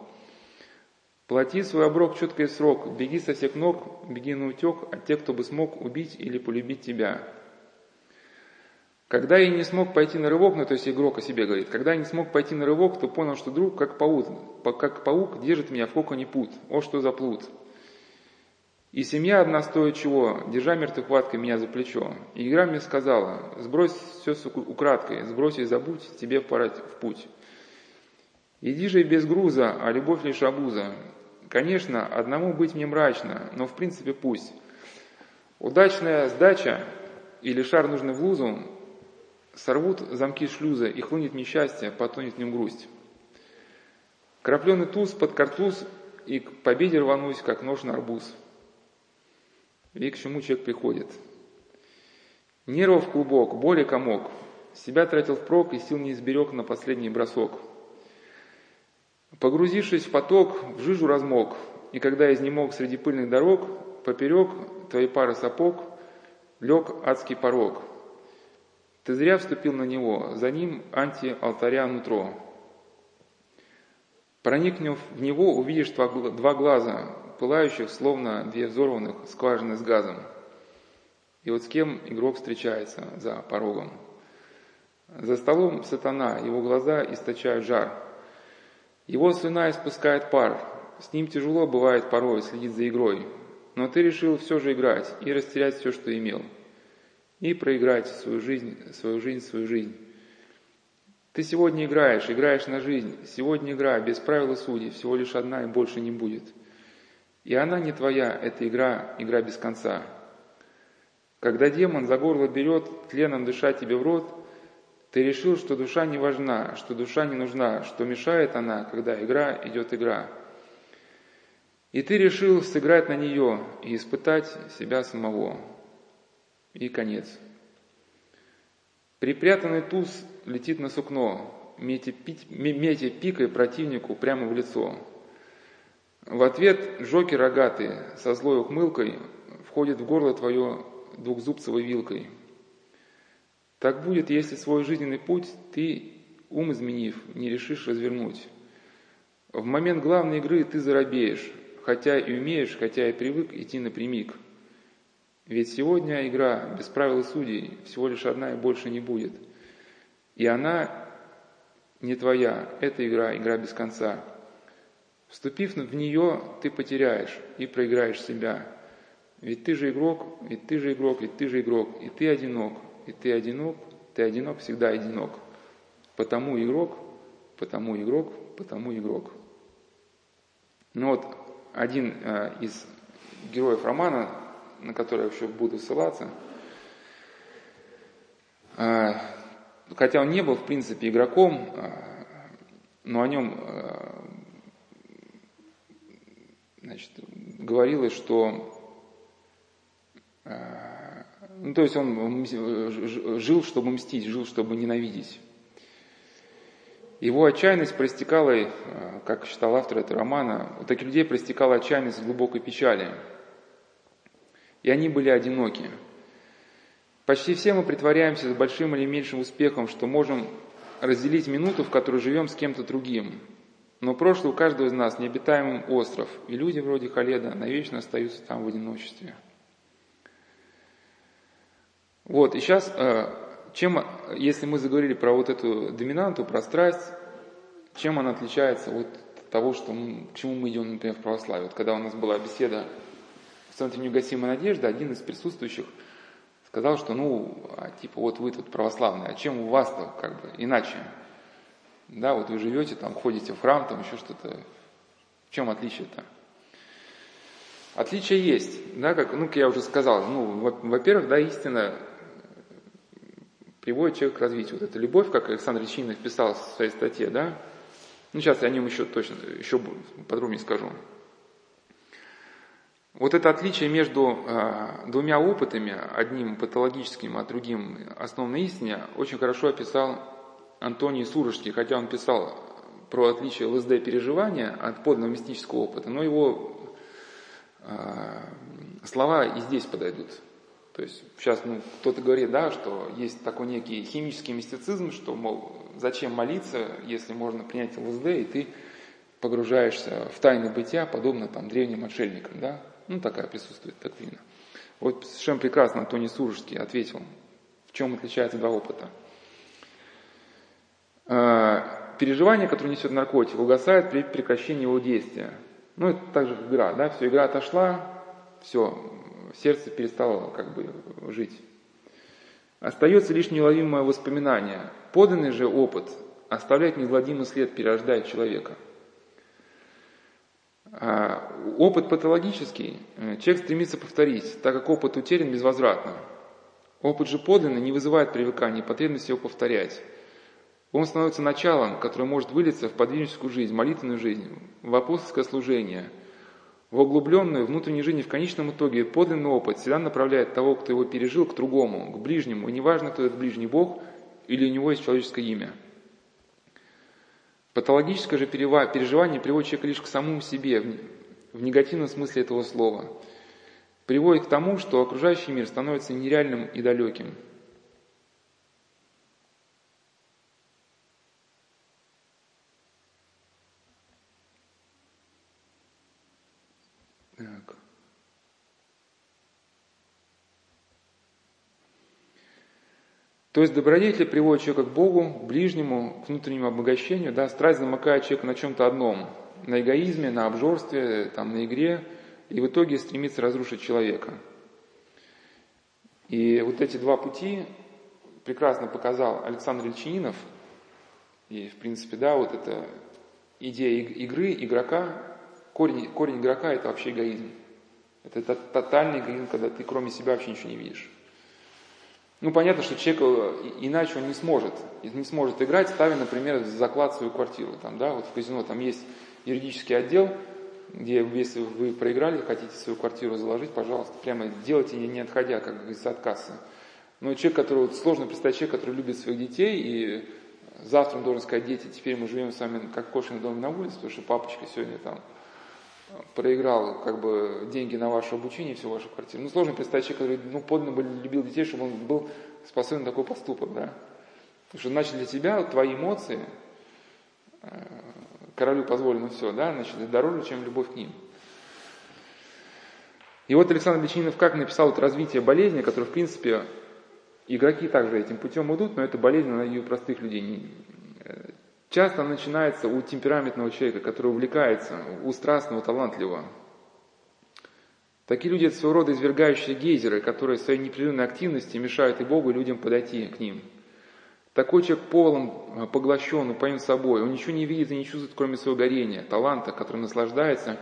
Плати свой оброк четко и срок, беги со всех ног, беги на утек от тех, кто бы смог убить или полюбить тебя. Когда я не смог пойти на рывок, ну то есть игрок о себе говорит, когда я не смог пойти на рывок, то понял, что друг, как паук, как паук держит меня в коконе пут. О, что за плут. И семья одна стоит чего, держа мертвой хваткой меня за плечо. И игра мне сказала, сбрось все украдкой, сбрось и забудь, тебе пора в путь. Иди же без груза, а любовь лишь обуза. Конечно, одному быть мне мрачно, но в принципе пусть. Удачная сдача или шар нужный в лузу Сорвут замки шлюза, и хлынет несчастье, потонет в нем грусть. Крапленый туз под картуз, и к победе рванусь, как нож на арбуз. И к чему человек приходит. Нервов клубок, боли комок, себя тратил впрок и сил не изберег на последний бросок. Погрузившись в поток, в жижу размок, и когда изнемог среди пыльных дорог, поперек твоей пары сапог лег адский порог – ты зря вступил на него, за ним антиалтаря нутро. Проникнув в него, увидишь два глаза, пылающих, словно две взорванных скважины с газом. И вот с кем игрок встречается за порогом. За столом сатана, его глаза источают жар. Его слюна испускает пар. С ним тяжело бывает порой следить за игрой. Но ты решил все же играть и растерять все, что имел – и проиграть свою жизнь, свою жизнь, свою жизнь. Ты сегодня играешь, играешь на жизнь. Сегодня игра без правил и судей, всего лишь одна и больше не будет. И она не твоя, это игра, игра без конца. Когда демон за горло берет, тленом дышать тебе в рот, ты решил, что душа не важна, что душа не нужна, что мешает она, когда игра идет игра. И ты решил сыграть на нее и испытать себя самого. И конец. Припрятанный туз летит на сукно, метя, пикой противнику прямо в лицо. В ответ Джокер рогатый со злой ухмылкой входит в горло твое двухзубцевой вилкой. Так будет, если свой жизненный путь ты, ум изменив, не решишь развернуть. В момент главной игры ты заробеешь, хотя и умеешь, хотя и привык идти напрямик – ведь сегодня игра без правил и судей всего лишь одна и больше не будет. И она не твоя, эта игра, игра без конца. Вступив в нее, ты потеряешь и проиграешь себя. Ведь ты же игрок, ведь ты же игрок, ведь ты же игрок, и ты одинок, и ты одинок, ты одинок, всегда одинок. Потому игрок, потому игрок, потому игрок. Ну вот один э, из героев романа на который я еще буду ссылаться. А, хотя он не был, в принципе, игроком, а, но о нем а, значит, говорилось, что ну, то есть он жил, чтобы мстить, жил, чтобы ненавидеть. Его отчаянность проистекала, как считал автор этого романа, у таких людей проистекала отчаянность глубокой печали – и они были одиноки. Почти все мы притворяемся с большим или меньшим успехом, что можем разделить минуту, в которой живем с кем-то другим. Но прошлое у каждого из нас необитаемый остров, и люди вроде Халеда навечно остаются там в одиночестве. Вот, и сейчас, э, чем, если мы заговорили про вот эту доминанту, про страсть, чем она отличается от того, что мы, к чему мы идем, например, в православие. Вот когда у нас была беседа в Центре неугасимой надежды, один из присутствующих сказал, что ну, а, типа, вот вы тут православные, а чем у вас-то как бы иначе? Да, вот вы живете там, ходите в храм, там еще что-то. В чем отличие-то? Отличие есть, да, как, ну, как я уже сказал, ну, во-первых, да, истина приводит человека к развитию. Вот эта любовь, как Александр Речинов писал в своей статье, да, ну, сейчас я о нем еще точно, еще подробнее скажу. Вот это отличие между э, двумя опытами, одним патологическим, а другим основной истине, очень хорошо описал Антоний Сурожский, хотя он писал про отличие ЛСД переживания от подлинного мистического опыта, но его э, слова и здесь подойдут. То есть сейчас ну, кто-то говорит, да, что есть такой некий химический мистицизм, что, мол, зачем молиться, если можно принять ЛСД, и ты погружаешься в тайны бытия, подобно там древним отшельникам, да? Ну, такая присутствует доктрина. Вот совершенно прекрасно Антоний Суржский ответил, в чем отличаются два опыта. А, переживание, которое несет наркотик, угасает при прекращении его действия. Ну, это также игра, да, все, игра отошла, все, сердце перестало как бы жить. Остается лишь неуловимое воспоминание. Поданный же опыт оставляет неизгладимый след, перерождает человека. А опыт патологический э, человек стремится повторить, так как опыт утерян безвозвратно. Опыт же подлинный не вызывает привыкания и потребности его повторять. Он становится началом, которое может вылиться в подвижническую жизнь, молитвенную жизнь, в апостольское служение – в углубленную внутреннюю жизнь в конечном итоге подлинный опыт всегда направляет того, кто его пережил, к другому, к ближнему. И неважно, кто этот ближний Бог или у него есть человеческое имя. Патологическое же переживание приводит человека лишь к самому себе, в негативном смысле этого слова. Приводит к тому, что окружающий мир становится нереальным и далеким – То есть добродетель приводит человека к Богу, к ближнему, к внутреннему обогащению, да, страсть замыкает человека на чем-то одном, на эгоизме, на обжорстве, там, на игре, и в итоге стремится разрушить человека. И вот эти два пути прекрасно показал Александр Ильчининов, и, в принципе, да, вот эта идея игры, игрока, корень, корень игрока – это вообще эгоизм. Это тотальный эгоизм, когда ты кроме себя вообще ничего не видишь. Ну, понятно, что человек, э, иначе он не сможет, не сможет играть, ставя, например, заклад свою квартиру. Там, да, вот в казино там есть юридический отдел, где если вы проиграли, хотите свою квартиру заложить, пожалуйста, прямо делайте, не отходя, как говорится, от кассы. Но человек, который, вот, сложно представить человека, который любит своих детей, и завтра он должен сказать, дети, теперь мы живем с вами как на доме на улице, потому что папочка сегодня там проиграл как бы деньги на ваше обучение и всю вашу квартиру. Ну, сложно представить человека, который ну, подлинно любил детей, чтобы он был способен на такой поступок, да. Потому что, значит, для тебя твои эмоции, э, королю позволено все, да, значит, дороже, чем любовь к ним. И вот Александр Личинов как написал вот развитие болезни, которое, в принципе, игроки также этим путем идут, но это болезнь на у простых людей. Э, Часто начинается у темпераментного человека, который увлекается, у страстного, талантливого. Такие люди – это своего рода извергающие гейзеры, которые своей непрерывной активности мешают и Богу, и людям подойти к ним. Такой человек полон, э, поглощен, упоен собой. Он ничего не видит и не чувствует, кроме своего горения, таланта, которым наслаждается,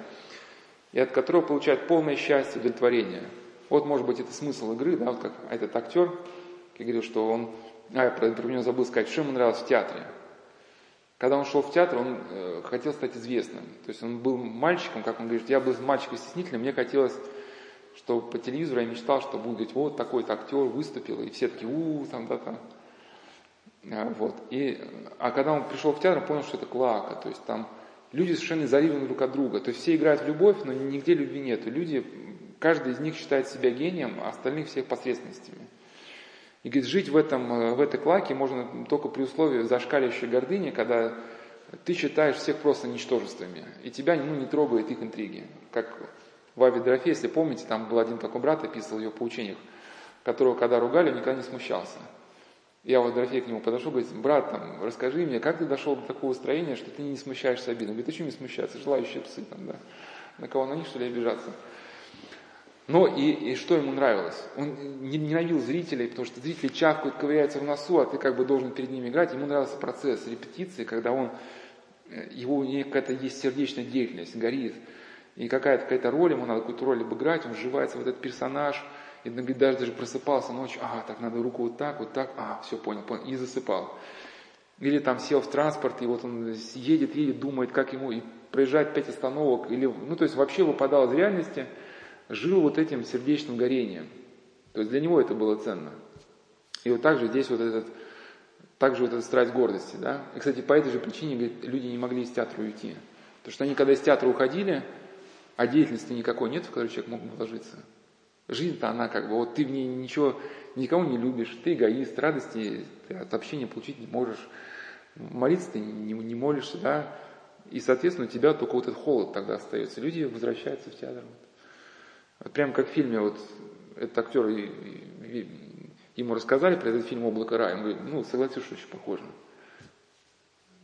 и от которого получает полное счастье, удовлетворение. Вот, может быть, это смысл игры, да, вот как этот актер, я говорил, что он, а, я про, про него забыл сказать, что ему нравилось в театре – когда он шел в театр, он э, хотел стать известным. То есть он был мальчиком, как он говорит, я был мальчиком стеснительным, мне хотелось, чтобы по телевизору я мечтал, что будет говорить, вот такой-то актер выступил, и все такие, у, там, да, там. А, вот. И, а когда он пришел в театр, он понял, что это клака, то есть там люди совершенно изолированы друг от друга. То есть все играют в любовь, но нигде любви нет. Люди, каждый из них считает себя гением, а остальных всех посредственностями. И говорит, жить в, этом, э, в этой клаке можно только при условии зашкаливающей гордыни, когда ты считаешь всех просто ничтожествами, и тебя ну, не трогают их интриги. Как в Авидрофе, если помните, там был один такой брат, описывал ее по учениях, которого, когда ругали, никогда не смущался. Я вот Дорофей к нему подошел, говорит, брат, там, расскажи мне, как ты дошел до такого строения, что ты не смущаешься обидом? Говорит, а что мне смущаться? Желающие псы там, да. На кого на них, что ли, обижаться? Но и, и что ему нравилось? Он не ненавидел зрителей, потому что зрители чавкают, ковыряются в носу, а ты как бы должен перед ними играть. Ему нравился процесс репетиции, когда он, э, его какая-то есть сердечная деятельность, горит. И какая-то какая роль, ему надо какую-то роль обыграть, он вживается в этот персонаж – и даже, даже просыпался ночью, ага, так надо руку вот так, вот так, а, все, понял, понял, и засыпал. Или там сел в транспорт, и вот он едет, едет, думает, как ему, и проезжает пять остановок, или, ну, то есть вообще выпадал из реальности, жил вот этим сердечным горением. То есть для него это было ценно. И вот так же здесь вот этот, также вот эта страсть гордости, да. И, кстати, по этой же причине, говорит, люди не могли из театра уйти. Потому что они, когда из театра уходили, а деятельности никакой нет, в которую человек мог бы вложиться, Жизнь-то она как бы, вот ты в ней ничего, никого не любишь, ты эгоист, радости ты от общения получить не можешь, молиться ты не, не молишься, да, и, соответственно, у тебя только вот этот холод тогда остается. Люди возвращаются в театр. Вот. Вот прям как в фильме, вот этот актер, ему рассказали про этот фильм «Облако рая», он говорит, ну, согласись, что очень похоже.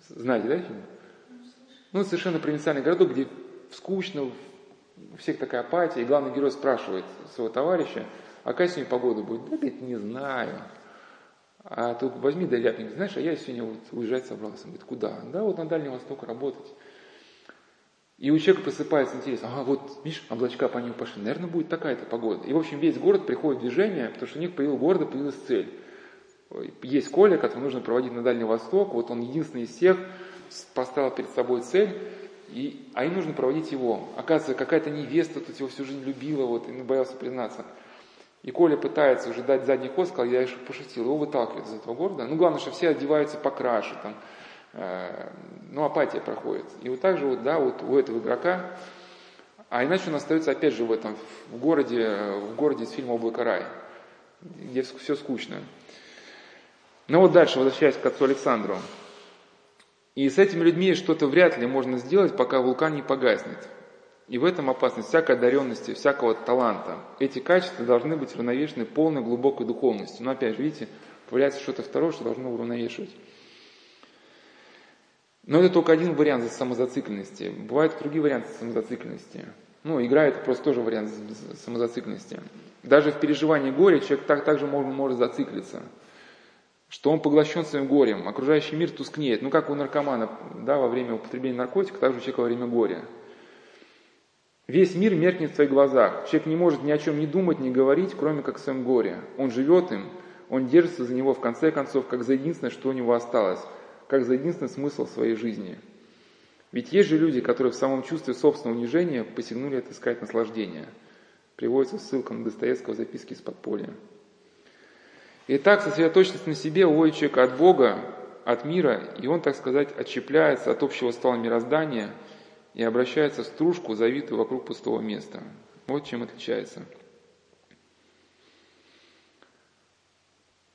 Знаете, да, фильм? Ну, совершенно провинциальный городок, где скучно, у всех такая апатия, и главный герой спрашивает своего товарища, а какая сегодня погода будет? Да, говорит, не знаю. А ты возьми да ляпни, знаешь, а я сегодня вот уезжать собрался. Он говорит, куда? Да, вот на Дальний Восток работать. И у человека просыпается интерес, ага, вот, видишь, облачка по ним пошли, наверное, будет такая-то погода. И, в общем, весь город приходит в движение, потому что у них появилась города появилась цель. Есть Коля, который нужно проводить на Дальний Восток, вот он единственный из всех поставил перед собой цель, и, а им нужно проводить его. Оказывается, какая-то невеста тут его всю жизнь любила, вот, и боялся признаться. И Коля пытается уже дать задний ход, сказал, я еще пошутил, его выталкивают из этого города. Ну, главное, что все одеваются покраше, там, ну, апатия проходит. И вот так же, вот, да, вот у этого игрока, а иначе он остается опять же в этом, в городе, в городе из фильма «Облако рай», где все скучно. Ну вот дальше, возвращаясь к отцу Александру. И с этими людьми что-то вряд ли можно сделать, пока вулкан не погаснет. И в этом опасность всякой одаренности, всякого таланта. Эти качества должны быть равновешены полной глубокой духовностью. Но опять же, видите, появляется что-то второе, что должно уравновешивать. Но это только один вариант самозацикленности. Бывают другие варианты самозацикленности. Ну, игра это просто тоже вариант самозацикленности. Даже в переживании горя человек так, также может, может зациклиться что он поглощен своим горем, окружающий мир тускнеет. Ну, как у наркомана, да, во время употребления наркотиков, так же у человека во время горя. Весь мир меркнет в твоих глазах. Человек не может ни о чем не думать, не говорить, кроме как в своем горе. Он живет им, он держится за него, в конце концов, как за единственное, что у него осталось, как за единственный смысл своей жизни. Ведь есть же люди, которые в самом чувстве собственного унижения посягнули отыскать наслаждение. Приводится ссылка на Достоевского записки из подполья. Итак, сосредоточенность на себе уводит человека от Бога, от мира, и он, так сказать, отщепляется от общего стола мироздания и обращается в стружку, завитую вокруг пустого места. Вот чем отличается.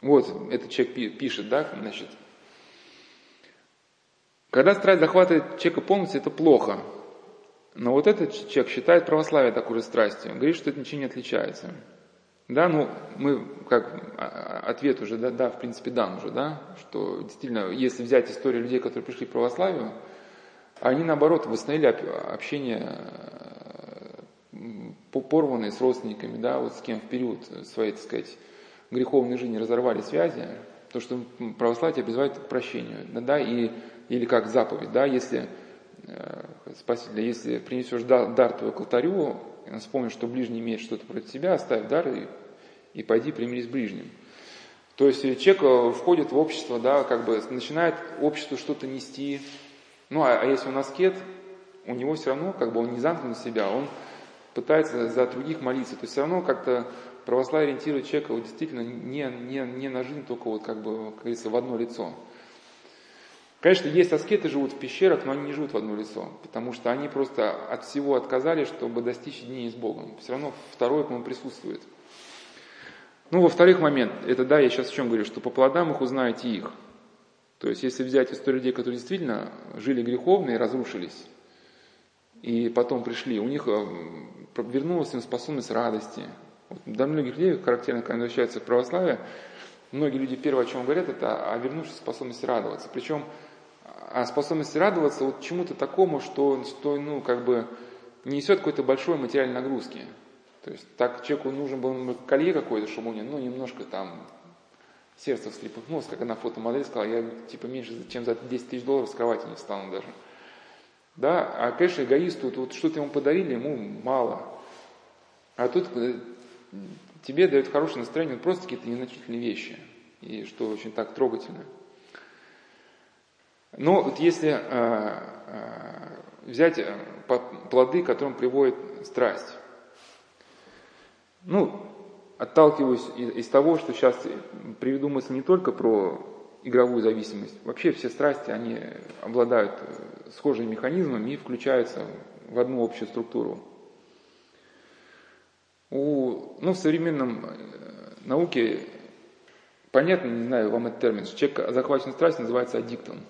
Вот этот человек пишет, да, значит. Когда страсть захватывает человека полностью, это плохо. Но вот этот человек считает православие такой же страстью. Говорит, что это ничем не отличается. Да, ну, мы, как а, а, ответ уже, да, да, в принципе, дан уже, да, что действительно, если взять историю людей, которые пришли к православию, они, наоборот, восстановили общение порванные с родственниками, да, вот с кем в период своей, так сказать, греховной жизни разорвали связи, то, что православие призывает к прощению, да, да, и, или как заповедь, да, если, э, спаситель, если принесешь дар, дар твой к алтарю, вспомни, что ближний имеет что-то против тебя, оставь дар и и пойди примирись с ближним. То есть человек э, входит в общество, да, как бы начинает обществу что-то нести. Ну, а, а если он аскет, у него все равно, как бы он не замкнут себя, он пытается за других молиться. То есть все равно как-то православие ориентирует человека вот, действительно не, не, не на жизнь, только вот как бы, как говорится, в одно лицо. Конечно, есть аскеты, живут в пещерах, но они не живут в одно лицо, потому что они просто от всего отказались, чтобы достичь единения с Богом. Все равно второе нему присутствует. Ну, во-вторых, момент, это да, я сейчас о чем говорю, что по плодам их узнаете их. То есть, если взять историю людей, которые действительно жили греховно и разрушились, и потом пришли, у них э, вернулась им способность радости. Вот для многих людей характерно, когда возвращаются в православие, многие люди первое, о чем говорят, это о вернувшей способности радоваться. Причем о способности радоваться вот чему-то такому, что, что ну, как бы не несет какой-то большой материальной нагрузки. То есть так человеку нужен был колье какое-то, чтобы у него ну, немножко там сердце встрепыхнулось, как она фотомодель сказала, я типа меньше, чем за 10 тысяч долларов с кровати не встану даже. Да, а, конечно, эгоисту, вот что-то ему подарили, ему мало. А тут э, тебе дает хорошее настроение просто какие-то незначительные вещи. И что очень так трогательно. Но вот если э, э, взять э, плоды, к которым приводит страсть, ну, отталкиваюсь из того, что сейчас приведу мысль не только про игровую зависимость. Вообще все страсти, они обладают схожими механизмами и включаются в одну общую структуру. У, ну, в современном науке понятно, не знаю, вам этот термин, человек захвачен страстью называется аддиктом.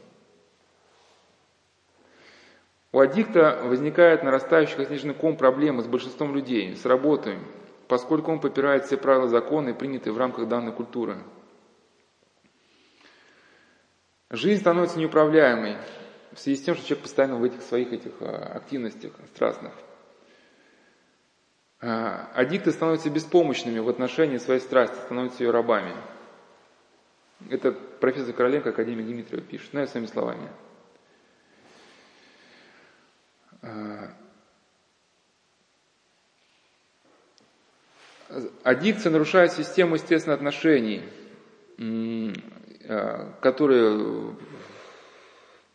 У аддикта возникает нарастающий как снежный ком проблемы с большинством людей, с работой, поскольку он попирает все правила закона, принятые в рамках данной культуры. Жизнь становится неуправляемой в связи с тем, что человек постоянно в этих своих этих а, активностях страстных. А, аддикты становятся беспомощными в отношении своей страсти, становятся ее рабами. Это профессор Короленко, академик Дмитриев пишет, ну, я своими словами. А, аддикция нарушает систему естественных отношений, а, которые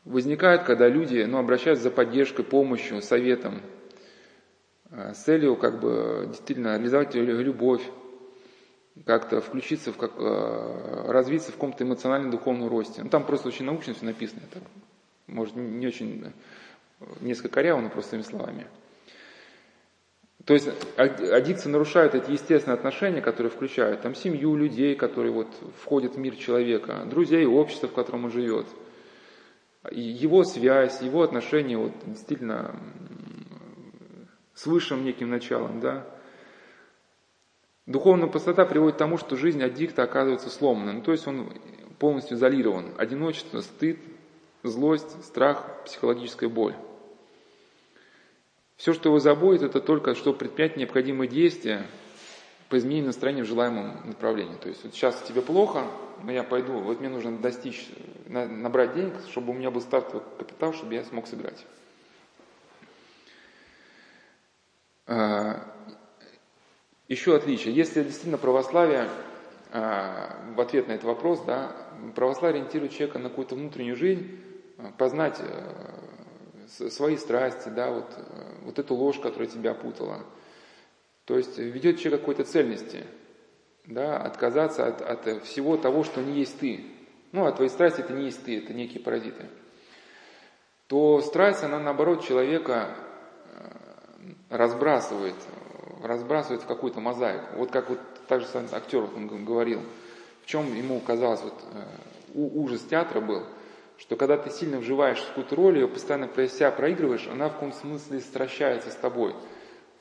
возникают, когда люди ну, обращаются за поддержкой, помощью, советом, а, с целью как бы действительно реализовать любовь, как-то включиться, в как, развиться в каком-то эмоциональном духовном росте. Ну, там просто очень научно все написано, так, может, не очень несколько коряво, но простыми словами. То есть аддикция нарушает эти естественные отношения, которые включают там семью, людей, которые вот входят в мир человека, друзей, общество, в котором он живет. его связь, его отношения вот, действительно с высшим неким началом, да. Духовная пустота приводит к тому, что жизнь аддикта оказывается сломанной. Ну, то есть он полностью изолирован. Одиночество, стыд, злость, страх, психологическая боль. Все, что его заботит, это только, что предпринять необходимые действия по изменению настроения в желаемом направлении. То есть вот сейчас тебе плохо, но я пойду, вот мне нужно достичь, набрать денег, чтобы у меня был стартовый капитал, чтобы я смог сыграть. А, еще отличие. Если действительно православие, а, в ответ на этот вопрос, да, православие ориентирует человека на какую-то внутреннюю жизнь, а, познать свои страсти, да, вот, э, вот эту ложь, которая тебя путала. То есть ведет человек к какой-то цельности, да, отказаться от, от всего того, что не есть ты. Ну, а твои страсти это не есть ты, это некие паразиты. То страсть, она наоборот человека э, разбрасывает, разбрасывает в какую-то мозаику. Вот как вот так же актер вот он говорил, в чем ему казалось вот, э, ужас театра был – что когда ты сильно вживаешь в какую-то роль, ее постоянно про себя проигрываешь, она в каком смысле стращается с тобой.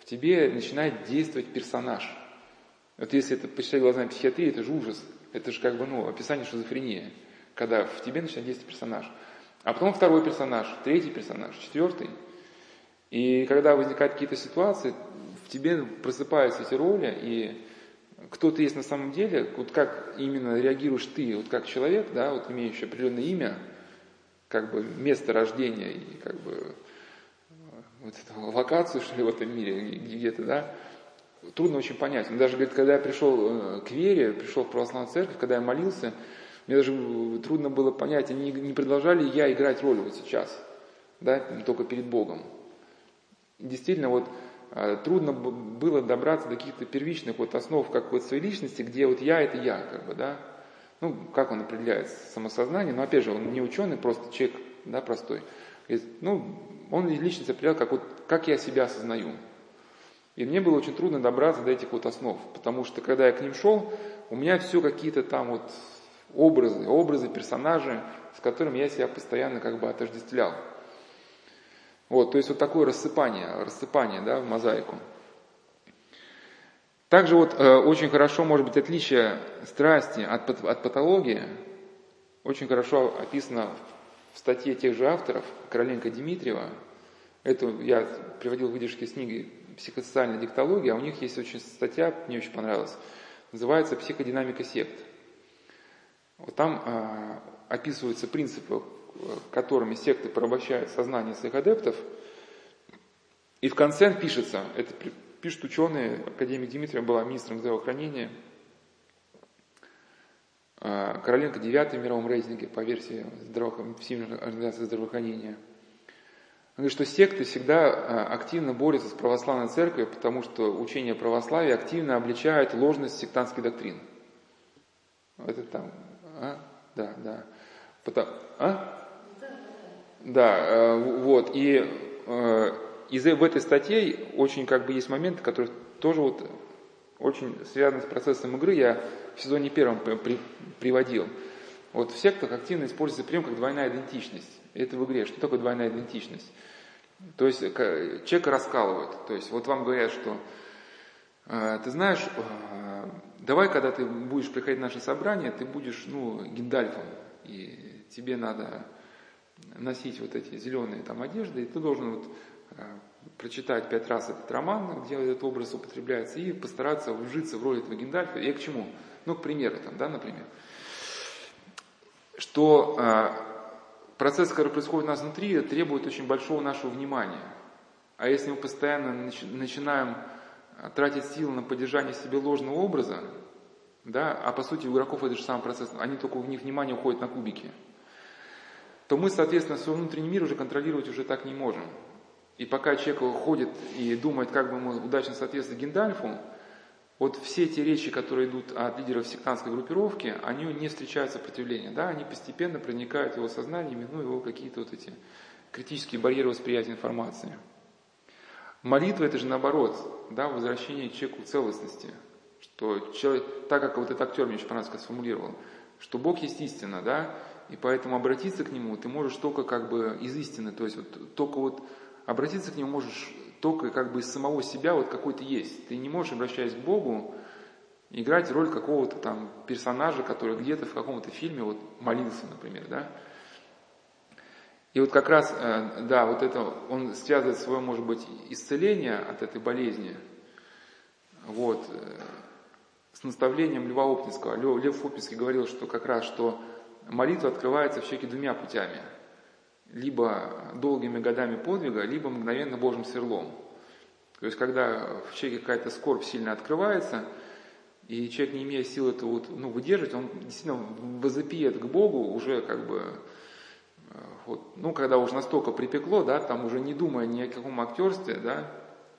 В тебе начинает действовать персонаж. Вот если это почитать глазами психиатрии, это же ужас. Это же как бы, ну, описание шизофрении. Когда в тебе начинает действовать персонаж. А потом второй персонаж, третий персонаж, четвертый. И когда возникают какие-то ситуации, в тебе просыпаются эти роли, и кто ты есть на самом деле, вот как именно реагируешь ты, вот как человек, да, вот имеющий определенное имя, как бы место рождения и как бы вот эту <laughs> локацию, что ли, в этом мире, где-то, да, трудно очень понять. Он даже говорит, когда я пришел э, к вере, пришел в православную церковь, когда я молился, мне даже трудно было понять, не, не продолжали я играть роль вот сейчас, да, только перед Богом. Действительно, вот э, трудно было добраться до каких-то первичных вот основ какой-то своей личности, где вот я это я, как бы, да, ну, как он определяет самосознание, но опять же, он не ученый, просто человек, да, простой. ну, он личность определял, как, вот, как я себя осознаю. И мне было очень трудно добраться до этих вот основ, потому что когда я к ним шел, у меня все какие-то там вот образы, образы, персонажи, с которыми я себя постоянно как бы отождествлял. Вот, то есть вот такое рассыпание, рассыпание, да, в мозаику. Также вот э, очень хорошо может быть отличие страсти от, от патологии, очень хорошо описано в статье тех же авторов, Короленко Дмитриева. Это я приводил выдержки с книги «Психосоциальная диктология», а у них есть очень статья, мне очень понравилась, называется «Психодинамика сект». Вот там э, описываются принципы, которыми секты порабощают сознание своих адептов. И в конце пишется, это пишут ученые, академик Дмитриев была министром здравоохранения, а, Короленко девятый в мировом рейтинге по версии Всемирной организации здравоохранения. Он говорит, что секты всегда а, активно борются с православной церковью, потому что учение православия активно обличает ложность сектантских доктрин. Это там, а? Да, да. Потому, а? Да, э, вот. И э, из, в этой статье очень как бы есть моменты, которые тоже вот очень связаны с процессом игры. Я в сезоне первом при, приводил. Вот в сектах активно используется прием как двойная идентичность. Это в игре. Что такое двойная идентичность? То есть человека раскалывают. То есть вот вам говорят, что э, ты знаешь, э, давай, когда ты будешь приходить на наше собрание, ты будешь, ну, Гиндальфом, и тебе надо носить вот эти зеленые там одежды, и ты должен вот прочитать пять раз этот роман, где этот образ употребляется, и постараться вжиться в роль этого Гендальфа. И к чему? Ну, к примеру, там, да, например. Что э, процесс, который происходит у нас внутри, требует очень большого нашего внимания. А если мы постоянно начи- начинаем э, тратить силы на поддержание себе ложного образа, да, а по сути у игроков это же самый процесс, они только в них внимание уходит на кубики, то мы, соответственно, свой внутренний мир уже контролировать уже так не можем. И пока человек ходит и думает, как бы ему удачно соответствовать Гендальфу, вот все эти речи, которые идут от лидеров сектантской группировки, они не встречают сопротивления, да, они постепенно проникают в его сознание, минуя его какие-то вот эти критические барьеры восприятия информации. Молитва это же наоборот, да, возвращение человеку целостности, что человек, так как вот этот актер мне очень понравился, сформулировал, что Бог есть истина, да, и поэтому обратиться к Нему ты можешь только как бы из истины, то есть вот только вот обратиться к Нему можешь только как бы из самого себя, вот какой ты есть. Ты не можешь, обращаясь к Богу, играть роль какого-то там персонажа, который где-то в каком-то фильме вот молился, например, да. И вот как раз, э, да, вот это, он связывает свое, может быть, исцеление от этой болезни, вот, э, с наставлением Льва Оптинского. Лев Оптинский говорил, что как раз, что молитва открывается все-таки двумя путями. Либо долгими годами подвига, либо мгновенно Божьим сверлом. То есть, когда в человеке какая-то скорбь сильно открывается, и человек, не имея сил это вот, ну, выдерживать, он действительно возопиет к Богу уже как бы, э, вот, ну, когда уже настолько припекло, да, там уже не думая ни о каком актерстве, да,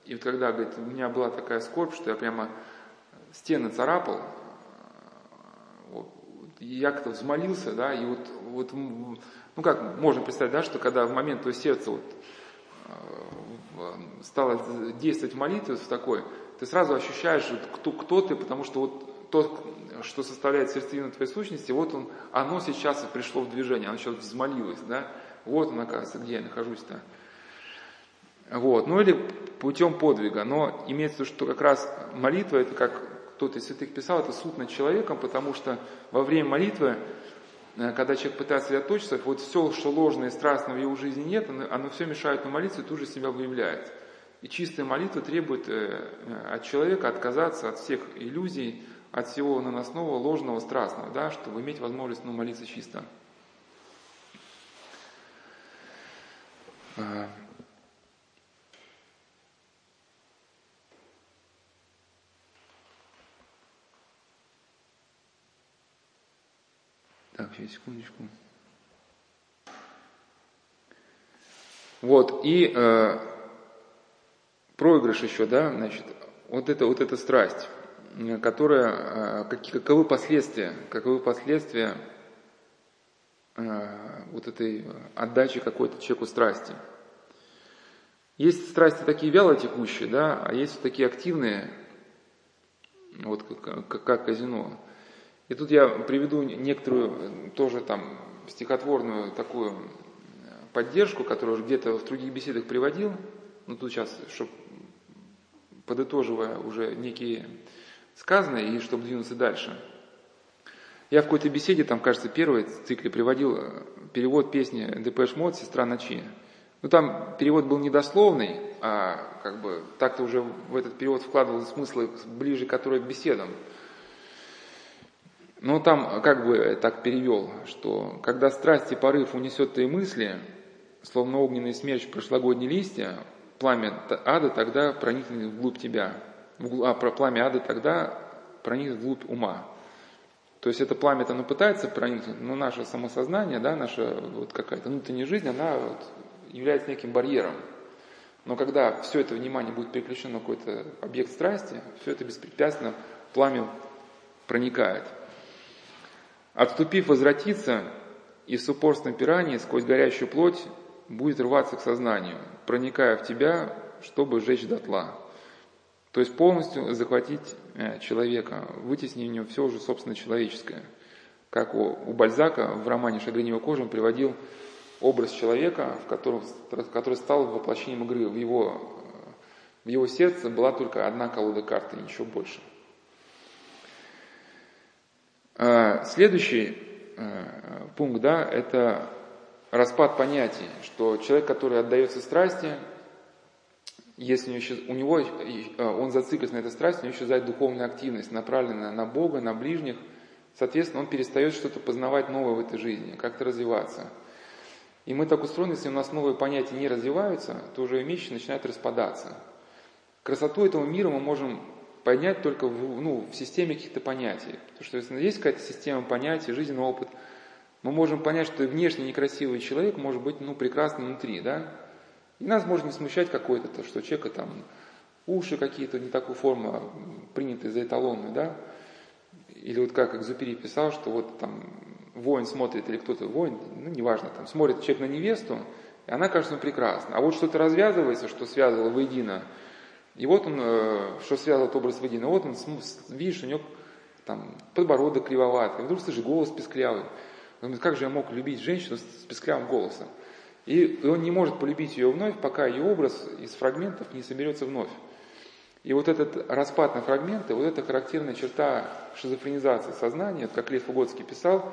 и вот когда, говорит, у меня была такая скорбь, что я прямо стены царапал, вот, я как-то взмолился, да, и вот, вот, ну как можно представить, да, что когда в момент твое сердце вот э, стало действовать молитва в такой, ты сразу ощущаешь, кто, кто ты, потому что вот то, что составляет сердцевину твоей сущности, вот он, оно сейчас пришло в движение, оно сейчас взмолилось, да, вот он, оказывается, где я нахожусь-то. Вот, ну или путем подвига, но имеется в виду, что как раз молитва это как кто-то из святых писал, это суд над человеком, потому что во время молитвы, когда человек пытается сосредоточиться, вот все, что ложное и страстное в его жизни нет, оно, оно все мешает на молитве, тут же себя выявляет. И чистая молитва требует э, э, от человека отказаться от всех иллюзий, от всего наносного, ложного, страстного, да, чтобы иметь возможность ну, молиться чисто. Так, секундочку. Вот, и э, проигрыш еще, да, значит, вот это, вот эта страсть, которая, э, каковы последствия, каковы последствия э, вот этой отдачи какой-то человеку страсти. Есть страсти такие вяло текущие, да, а есть такие активные, вот как, как, как казино. И тут я приведу некоторую тоже там стихотворную такую поддержку, которую уже где-то в других беседах приводил, ну тут сейчас, чтобы подытоживая уже некие сказанные и чтобы двинуться дальше. Я в какой-то беседе, там, кажется, первой цикле приводил э, перевод песни Depeche Mode «Сестра ночи». Ну, там перевод был недословный, а как бы так-то уже в этот перевод вкладывал смыслы ближе, которые к беседам. Но там как бы так перевел, что когда страсть и порыв унесет твои мысли, словно огненный смерч прошлогодние листья, пламя ада тогда проникнет вглубь тебя. А пламя ада тогда проникнет вглубь ума. То есть это пламя-то оно пытается проникнуть, но наше самосознание, да, наша вот какая-то внутренняя жизнь, она вот является неким барьером. Но когда все это внимание будет переключено на какой-то объект страсти, все это беспрепятственно пламя проникает. Отступив, возвратиться и с упорством пирания сквозь горящую плоть будет рваться к сознанию, проникая в тебя, чтобы сжечь дотла. То есть полностью захватить э, человека, вытеснить в него все уже собственно человеческое. Как у, у Бальзака в романе «Шагренева кожа» он приводил образ человека, в котором, который стал воплощением игры. В его, в его сердце была только одна колода карты, ничего больше. А, следующий э, пункт, да, это распад понятий, что человек, который отдается страсти, если у него, э, он зациклится на этой страсти, у него исчезает духовная активность, направленная на Бога, на ближних, соответственно, он перестает что-то познавать новое в этой жизни, как-то развиваться – и мы так устроены, если у нас новые понятия не развиваются, то уже вещи начинают распадаться. Красоту этого мира мы можем поднять только в, ну, в системе каких-то понятий. Потому что если есть какая-то система понятий, жизненный опыт, мы можем понять, что внешне некрасивый человек может быть ну, прекрасный внутри, да? И нас может не смущать какое-то, то, что человека там уши какие-то не такой формы, а принятые за эталонную, да? Или вот как Экзупери писал, что вот там воин смотрит, или кто-то воин, ну, неважно, там, смотрит человек на невесту, и она кажется прекрасна. А вот что-то развязывается, что связывало воедино, и вот он, э, что связывает образ воедино, вот он, видишь, у него там подбородок кривоватый, вдруг слышишь голос песклявый. Он говорит, как же я мог любить женщину с песклявым голосом? И он не может полюбить ее вновь, пока ее образ из фрагментов не соберется вновь. И вот этот распад на фрагменты, вот это характерная черта шизофренизации сознания, как Лев Угодский писал,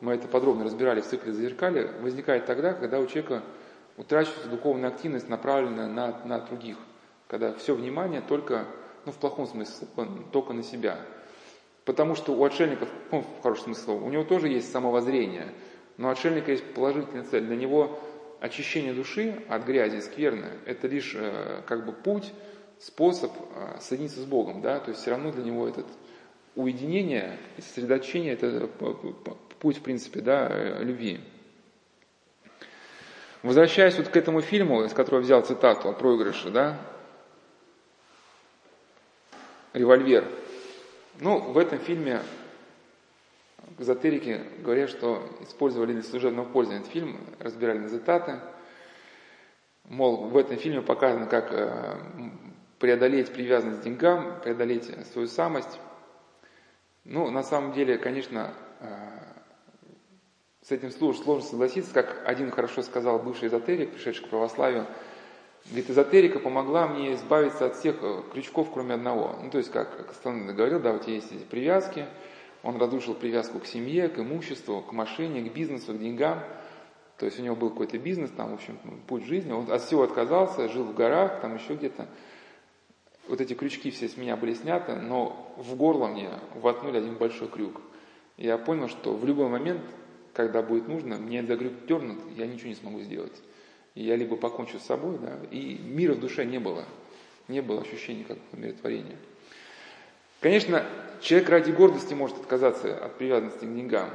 мы это подробно разбирали в цикле «Зазеркалье», возникает тогда, когда у человека утрачивается духовная активность, направленная на, на других, когда все внимание только, ну в плохом смысле, только на себя. Потому что у отшельников, ну, в хорошем смысле у него тоже есть самовоззрение, но у отшельника есть положительная цель. Для него очищение души от грязи, скверны, это лишь э, как бы путь, способ э, соединиться с Богом, да, то есть все равно для него этот уединение и сосредоточение это путь, в принципе, да, э, любви. Возвращаясь вот к этому фильму, из которого взял цитату о проигрыше, да, «Револьвер». Ну, в этом фильме эзотерики говорят, что использовали для служебного пользования этот фильм, разбирали на цитаты. Мол, в этом фильме показано, как э, преодолеть привязанность к деньгам, преодолеть свою самость. Ну, на самом деле, конечно, э, с этим сложно согласиться, как один хорошо сказал бывший эзотерик, пришедший к православию, говорит, эзотерика помогла мне избавиться от всех э, крючков, кроме одного. Ну, то есть, как Кастанeda говорил, да, у тебя есть эти привязки, он разрушил привязку к семье, к имуществу, к машине, к бизнесу, к деньгам. То есть у него был какой-то бизнес, там, в общем, путь жизни, он от всего отказался, жил в горах, там еще где-то. Вот эти крючки все с меня были сняты, но в горло мне воткнули один большой крюк. Я понял, что в любой момент когда будет нужно, мне за крюк дернут, я ничего не смогу сделать. Я либо покончу с собой, да, и мира в душе не было. Не было ощущения как умиротворения. Конечно, человек ради гордости может отказаться от привязанности к деньгам.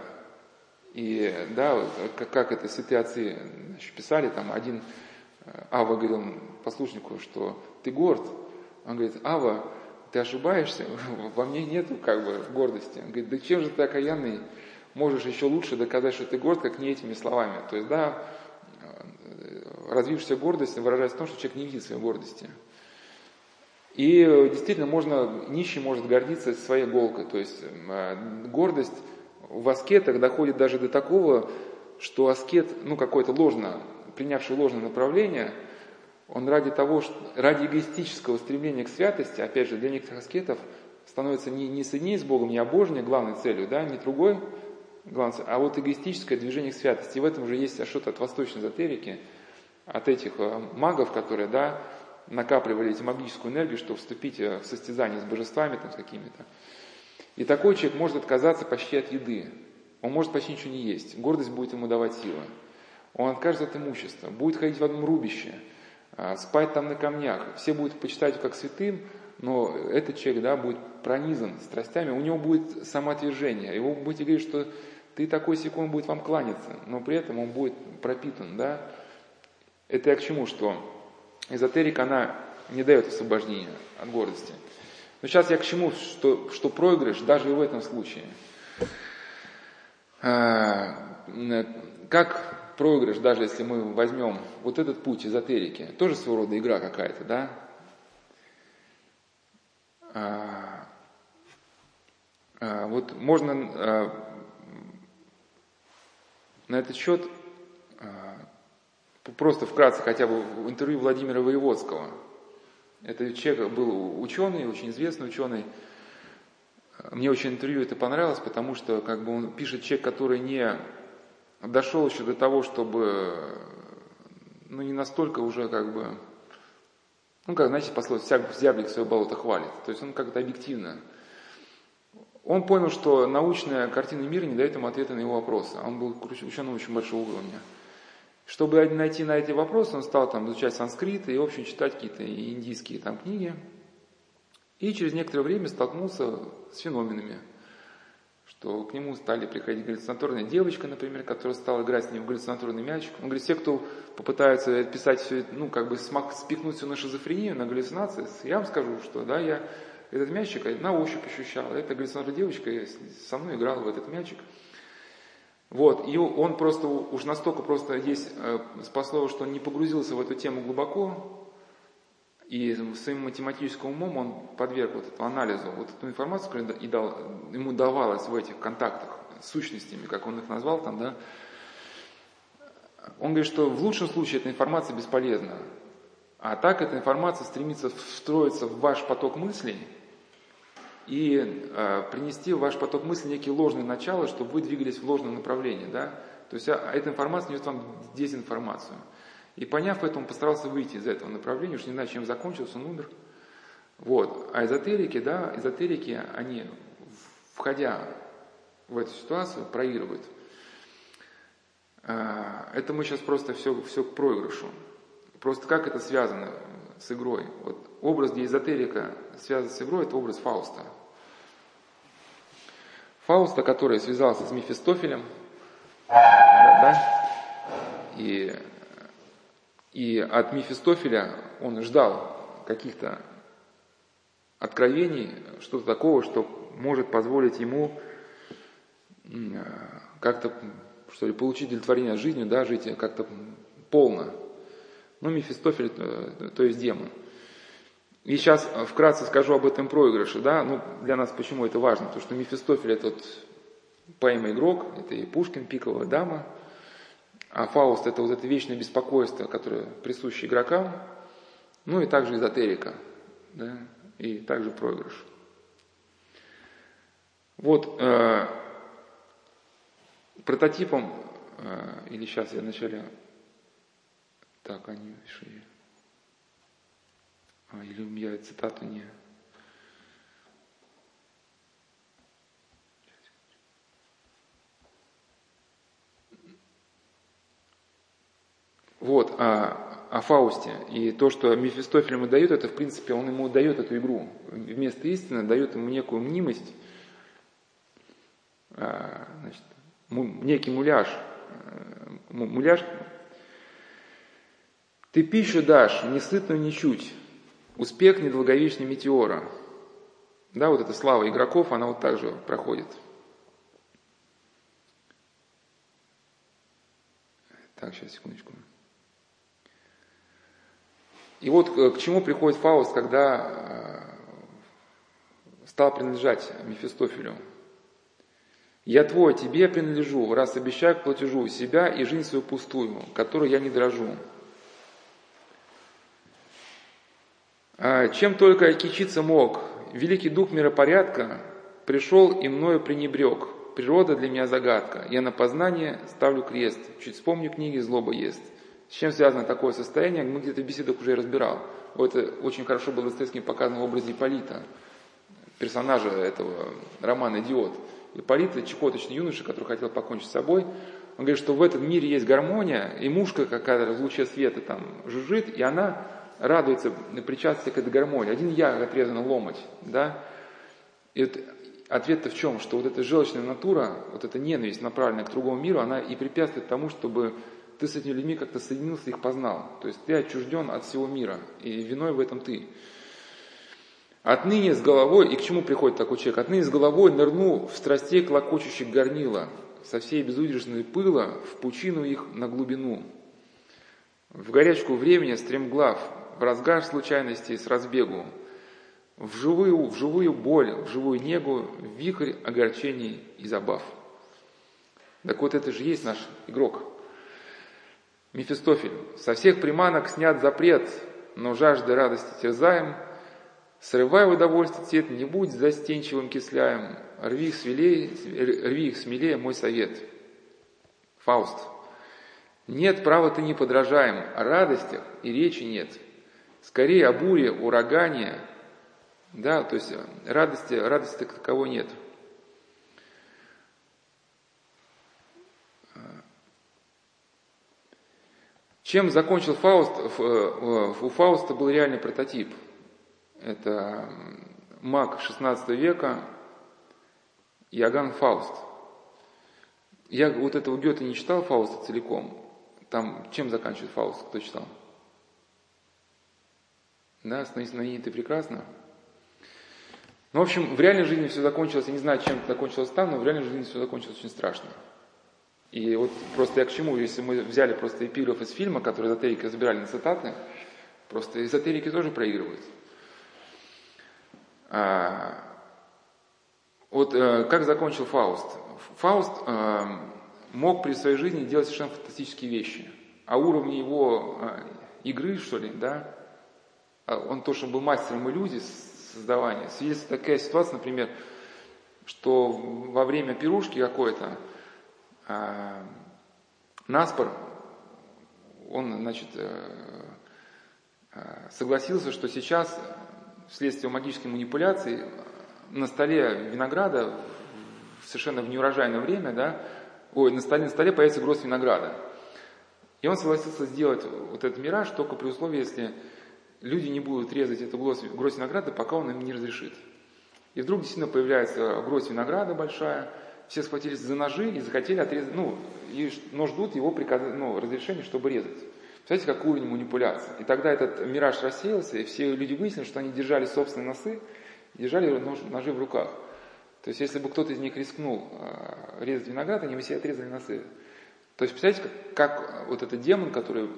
И да, как, как это святые отцы значит, писали, там один э, Ава говорил послушнику, что ты горд. Он говорит, Ава, ты ошибаешься, <laughs> во мне нету как бы гордости. Он говорит, да чем же ты окаянный? можешь еще лучше доказать, что ты горд, как не этими словами. То есть, да, развившаяся гордость выражается в том, что человек не видит своей гордости. И действительно можно, нищий может гордиться своей голкой. То есть гордость в аскетах доходит даже до такого, что аскет, ну какой-то ложно, принявший ложное направление, он ради того, что, ради эгоистического стремления к святости, опять же, для некоторых аскетов, становится не, не соединение с Богом, не обожение главной целью, да, не другой главной а вот эгоистическое движение к святости. И в этом же есть что-то от восточной эзотерики, от этих э, магов, которые, да, накапливали эти магическую энергию, чтобы вступить э, в состязание с божествами, там, с какими-то. И такой человек может отказаться почти от еды. Он может почти ничего не есть. Гордость будет ему давать силы. Он откажется от имущества, будет ходить в одном рубище, а, спать там на камнях. Все будут почитать его как святым, но этот человек да, будет пронизан страстями, у него будет самоотвержение. Его будете говорить, что ты такой секунд будет вам кланяться, но при этом он будет пропитан. Да? Это я к чему, что эзотерика, она не дает освобождения от гордости. Но сейчас я к чему, что, что проигрыш даже и в этом случае. А, как проигрыш, даже если мы возьмем вот этот путь эзотерики, тоже своего рода игра какая-то, да? А, а, вот можно на этот счет просто вкратце хотя бы интервью Владимира Воеводского – это человек был ученый, очень известный ученый. Мне очень интервью это понравилось, потому что как бы он пишет человек, который не дошел еще до того, чтобы, ну не настолько уже как бы, ну как, знаете, пословица, зяблик свое болото хвалит. То есть он как-то объективно. Он понял, что научная картина мира не дает ему ответа на его вопросы. Он был ученым очень большого уровня. Чтобы найти на эти вопросы, он стал там изучать санскрит и, в общем, читать какие-то индийские там книги. И через некоторое время столкнулся с феноменами, что к нему стали приходить галлюцинаторная девочка, например, которая стала играть с ним в галлюцинаторный мячик. Он говорит, все, кто попытаются писать все, ну, как бы смак, спихнуть все на шизофрению, на галлюцинации, я вам скажу, что, да, я этот мячик на ощупь ощущал. Эта галлюцинаторная девочка со мной играла в этот мячик. Вот, и он просто, уж настолько просто есть э, спасло, что он не погрузился в эту тему глубоко, и своим математическим умом он подверг вот этому анализу, вот эту информацию, которая и дал, ему давалась в этих контактах с сущностями, как он их назвал там, да, он говорит, что в лучшем случае эта информация бесполезна, а так эта информация стремится встроиться в ваш поток мыслей – и э, принести в ваш поток мысли некие ложные начала, чтобы вы двигались в ложном направлении. Да? То есть а, эта информация несет вам дезинформацию. И поняв это, он постарался выйти из этого направления, уж не знаю, чем закончился, он умер. Вот. А эзотерики, да, эзотерики, они, входя в эту ситуацию, проигрывают. Э, это мы сейчас просто все, все к проигрышу. Просто как это связано с игрой? Вот образ, где эзотерика связан с игрой, это образ Фауста. Фауста, который связался с Мефистофелем, да, и, и от Мефистофеля он ждал каких-то откровений, что-то такого, что может позволить ему как-то, что ли, получить удовлетворение жизнью, да, жить как-то полно. Ну, Мефистофель, э, то есть демон – и сейчас э, вкратце скажу об этом проигрыше. Да? Ну, для нас почему это важно? Потому что Мефистофель это вот поэма «Игрок», это и Пушкин, «Пиковая дама», а Фауст это вот это вечное беспокойство, которое присуще игрокам, ну и также эзотерика, да? и также проигрыш. Вот э, прототипом, э, или сейчас я вначале, так, они решили. А, или у меня цитату не... Вот, о, о Фаусте. И то, что Мефистофель ему дает, это, в принципе, он ему дает эту игру. Вместо истины дает ему некую мнимость, а, значит, некий муляж. Э, муляж. Ты пищу дашь, не сытную ничуть, Успех недолговечный метеора. Да, вот эта слава игроков, она вот так же проходит. Так, сейчас, секундочку. И вот к чему приходит Фауст, когда э, стал принадлежать Мефистофелю. «Я твой, тебе принадлежу, раз обещаю к платежу себя и жизнь свою пустую, которую я не дрожу». Чем только кичиться мог, великий дух миропорядка пришел и мною пренебрег. Природа для меня загадка. Я на познание ставлю крест. Чуть вспомню книги, злоба есть. С чем связано такое состояние, мы где-то в беседах уже разбирал. Вот это очень хорошо было Достоевским показано в образе Ипполита, персонажа этого романа «Идиот». Ипполит – чекоточный юноша, который хотел покончить с собой. Он говорит, что в этом мире есть гармония, и мушка какая-то в луче света там жужжит, и она радуется причастности к этой гармонии. Один я отрезан ломать, да? И вот ответ-то в чем? Что вот эта желчная натура, вот эта ненависть, направленная к другому миру, она и препятствует тому, чтобы ты с этими людьми как-то соединился, их познал. То есть ты отчужден от всего мира, и виной в этом ты. Отныне с головой, и к чему приходит такой человек? Отныне с головой нырну в страстей клокочущих горнила, со всей безудержной пыла в пучину их на глубину. В горячку времени стремглав, в разгар случайностей с разбегу, в живую, в живую боль, в живую негу, в вихрь огорчений и забав. Так вот это же есть наш игрок – Мефистофель. Со всех приманок снят запрет, но жажды радости терзаем. Срывай удовольствие цвет, не будь застенчивым кисляем. Рви их, смелее, рви их смелее, мой совет. Фауст. Нет, права ты не подражаем, о радостях и речи нет. Скорее о буре, урагане, да, то есть радости, радости таковой нет. Чем закончил Фауст? Э, у Фауста был реальный прототип. Это маг 16 века Иоганн Фауст. Я вот этого Гёте не читал Фауста целиком. Там чем заканчивает Фауст, кто читал? Да, становись на ней ты прекрасно. Ну, в общем, в реальной жизни все закончилось, я не знаю, чем это закончилось там, но в реальной жизни все закончилось очень страшно. И вот просто я к чему, если мы взяли просто эпиграф из фильма, который эзотерики разбирали на цитаты, просто эзотерики тоже проигрывают. А, вот э, как закончил Фауст? Фауст э, мог при своей жизни делать совершенно фантастические вещи. А уровни его э, игры, что ли, да, он то, что был мастером иллюзий создавания, свидетельствует такая ситуация, например, что во время пирушки какой-то а, Наспор, он, значит, э, э, согласился, что сейчас, вследствие магической манипуляции, на столе винограда, совершенно в неурожайное время, да, ой, на столе, на столе появится гроз винограда. И он согласился сделать вот этот мираж только при условии, если люди не будут резать эту гроздь, винограда, пока он им не разрешит. И вдруг действительно появляется гроздь винограда большая, все схватились за ножи и захотели отрезать, ну, и, но ждут его приказ, ну, разрешения, чтобы резать. Представляете, какой уровень манипуляции. И тогда этот мираж рассеялся, и все люди выяснили, что они держали собственные носы, держали нож, ножи в руках. То есть, если бы кто-то из них рискнул э, резать виноград, они бы все отрезали носы. То есть, представляете, как, как вот этот демон, который,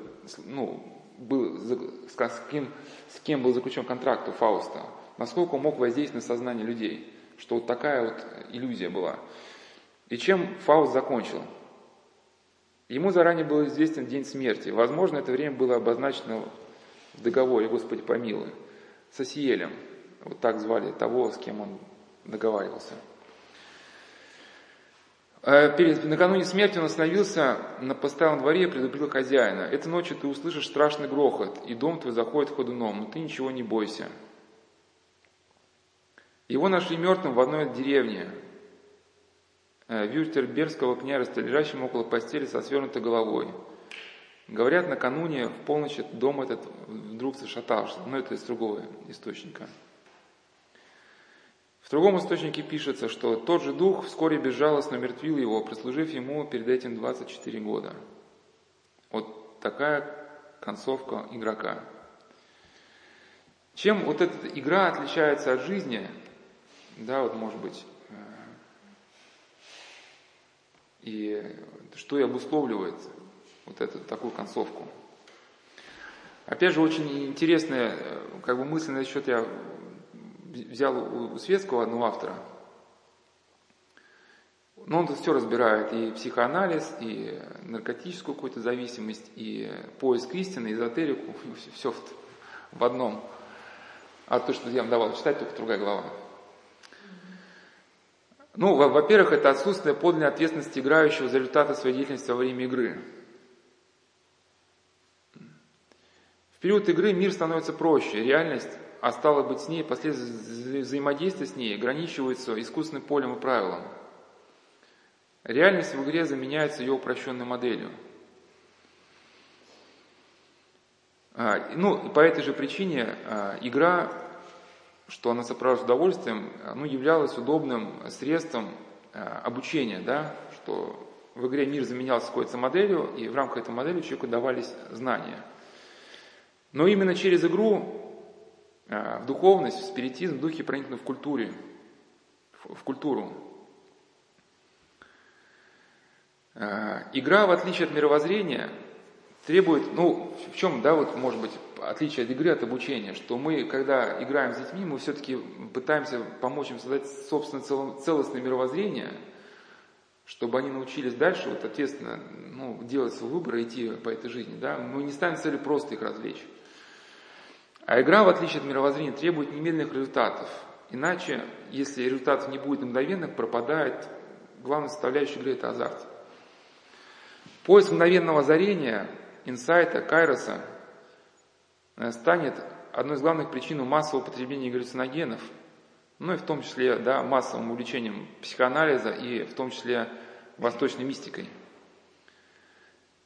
ну, был, с, кем, с кем был заключен контракт у Фауста, насколько он мог воздействовать на сознание людей, что вот такая вот иллюзия была. И чем Фауст закончил? Ему заранее был известен день смерти. Возможно, это время было обозначено в договоре, Господи помилуй, с Осиелем. Вот так звали того, с кем он договаривался. Э, перед, накануне смерти он остановился на постоялом дворе и предупредил хозяина. «Этой ночью ты услышишь страшный грохот, и дом твой заходит ходуном, но ты ничего не бойся». Его нашли мертвым в одной деревне, Э, Вюртербергского княжества, лежащим около постели со свернутой головой. Говорят, накануне в полночь дом этот вдруг зашатался, но это из другого источника. Другом источнике пишется, что тот же дух вскоре безжалостно мертвил его, прослужив ему перед этим 24 года. Вот такая концовка игрока. Чем вот эта игра отличается от жизни, да, вот может быть, и что и обусловливает вот эту такую концовку. Опять же, очень интересная как бы мысль на счет я взял у светского одного автора. Но он тут все разбирает, и психоанализ, и наркотическую какую-то зависимость, и поиск истины, эзотерику, <laughs> все в, в одном. А то, что я вам давал читать, только другая глава. Ну, во-первых, это отсутствие подлинной ответственности играющего за результаты своей деятельности во время игры. В период игры мир становится проще, реальность, а стало быть с ней, последствия взаимодействия с ней ограничиваются искусственным полем и правилом. Реальность в игре заменяется ее упрощенной моделью. А, ну, по этой же причине а, игра что она сопровождается удовольствием, ну, являлась удобным средством э, обучения, да, что в игре мир заменялся какой-то моделью, и в рамках этой модели человеку давались знания. Но именно через игру в духовность, в спиритизм, в духе проникнут в культуре, в культуру. Э, игра, в отличие от мировоззрения, требует, ну, в чем, да, вот, может быть, отличие от игры от обучения, что мы, когда играем с детьми, мы все-таки пытаемся помочь им создать собственное целостное мировоззрение, чтобы они научились дальше, вот, ответственно, ну, делать свой выбор и идти по этой жизни, да, мы не ставим целью просто их развлечь. А игра, в отличие от мировоззрения, требует немедленных результатов. Иначе, если результатов не будет мгновенных, пропадает главная составляющая игры – это азарт. Поиск мгновенного озарения, инсайта, кайроса Э, станет одной из главных причин массового потребления галлюциногенов, ну и в том числе да, массовым увлечением психоанализа и в том числе восточной мистикой.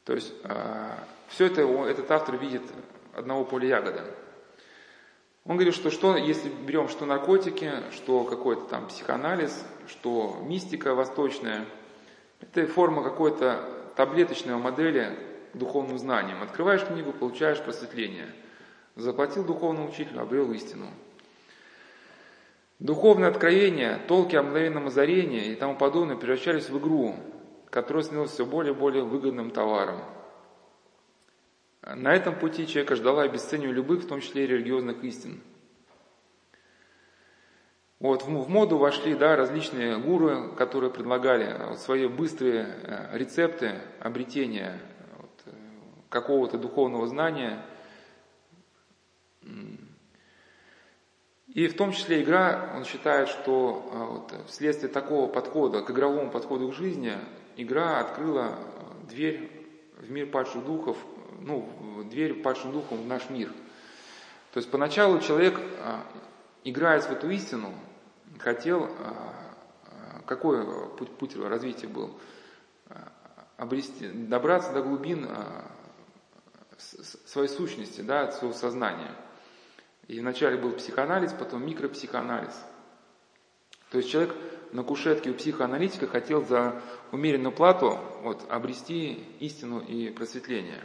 То есть э, все это этот автор видит одного поля ягода. Он говорит, что, что если берем что наркотики, что какой-то там психоанализ, что мистика восточная, это форма какой-то таблеточной модели духовным знанием. Открываешь книгу, получаешь просветление – Заплатил духовному учителю, обрел истину. Духовное откровение, толки о мгновенном озарении и тому подобное превращались в игру, которая становилась все более и более выгодным товаром. На этом пути человека ждала обесценивание любых, в том числе и религиозных истин. Вот в, моду вошли да, различные гуру, которые предлагали свои быстрые э, рецепты обретения вот, э, какого-то духовного знания – и в том числе игра, он считает, что вот, вследствие такого подхода, к игровому подходу к жизни, игра открыла дверь в мир падших духов, ну, дверь падшим духом в наш мир. То есть поначалу человек, а, играя в эту истину, хотел, какой путь, путь развития был? Обрести, добраться до глубин своей сущности, да, своего сознания – и вначале был психоанализ, потом микропсихоанализ. То есть человек на кушетке у психоаналитика хотел за умеренную плату вот, обрести истину и просветление.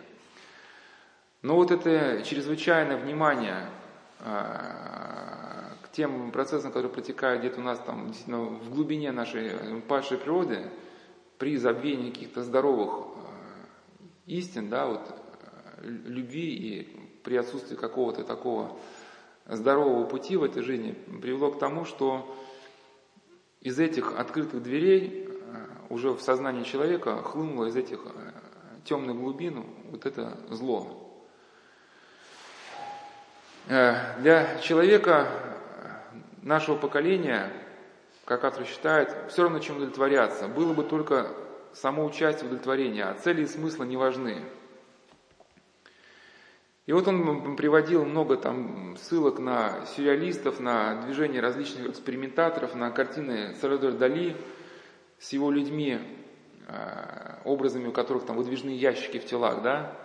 Но вот это чрезвычайное внимание э, к тем процессам, которые протекают где-то у нас там действительно в глубине нашей падшей природы, при забвении каких-то здоровых э, истин, да, вот, э, любви и при отсутствии какого-то такого здорового пути в этой жизни привело к тому, что из этих открытых дверей э, уже в сознании человека хлынуло из этих э, темных глубин вот это зло. Э, для человека нашего поколения, как автор считает, все равно чем удовлетворяться. Было бы только само участие в удовлетворении, а цели и смысла не важны. И вот он приводил много там ссылок на сюрреалистов, на движение различных экспериментаторов, на картины Сальвадора Дали с его людьми, а, образами у которых там выдвижные ящики в телах, да.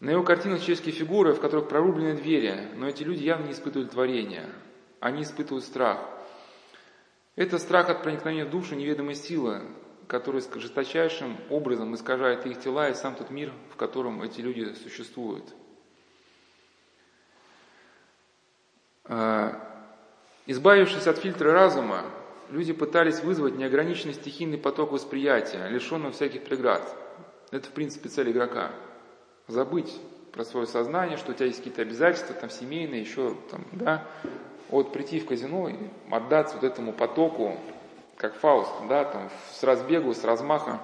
На его картинах человеческие фигуры, в которых прорублены двери, но эти люди явно не испытывают творения, они испытывают страх. Это страх от проникновения в душу неведомой силы, которая жесточайшим образом искажает их тела и сам тот мир, в котором эти люди существуют – А, избавившись от фильтра разума, люди пытались вызвать неограниченный стихийный поток восприятия, лишенного всяких преград. Это, в принципе, цель игрока. Забыть про свое сознание, что у тебя есть какие-то обязательства, там, семейные, еще, там, да. Вот прийти в казино и отдаться вот этому потоку, как Фауст, да, там, с разбегу, с размаха.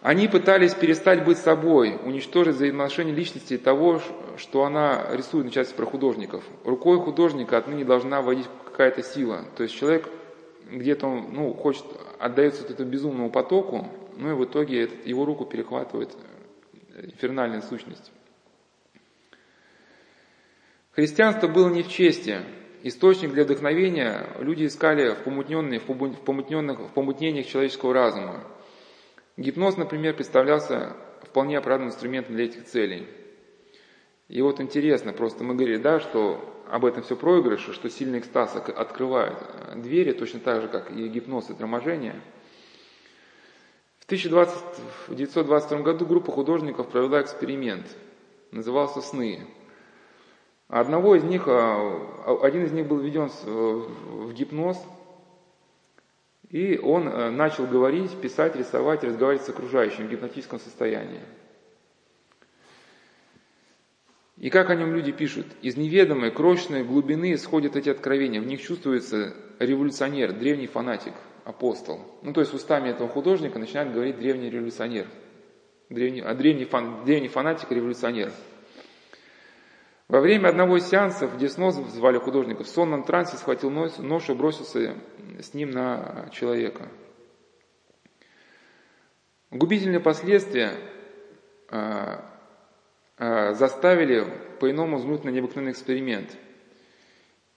Они пытались перестать быть собой, уничтожить взаимоотношения личности того, что она рисует, на части про художников. Рукой художника отныне должна водить какая-то сила. То есть человек где-то он, ну, хочет, отдается вот этому безумному потоку, ну и в итоге его руку перехватывает инфернальная сущность. Христианство было не в чести. Источник для вдохновения люди искали в, помутненных, в, помутненных, в помутнениях человеческого разума. Гипноз, например, представлялся вполне оправданным инструментом для этих целей. И вот интересно, просто мы говорили, да, что об этом все проигрыше, что сильный экстаз открывает двери, точно так же, как и гипноз и торможение. В 1922 году группа художников провела эксперимент, назывался «Сны». Одного из них, а, один из них был введен в гипноз – и он э, начал говорить, писать, рисовать, разговаривать с окружающим в гипнотическом состоянии. И как о нем люди пишут? Из неведомой, крошечной глубины исходят эти откровения. В них чувствуется революционер, древний фанатик, апостол. Ну, то есть устами этого художника начинает говорить древний революционер. Древний, а древний, фан, древний фанатик, революционер. Во время одного из сеансов Деснос звали художника в сонном трансе, схватил нож, нож и бросился с ним на человека. Губительные последствия а, а, заставили по-иному взглянуть на необыкновенный эксперимент.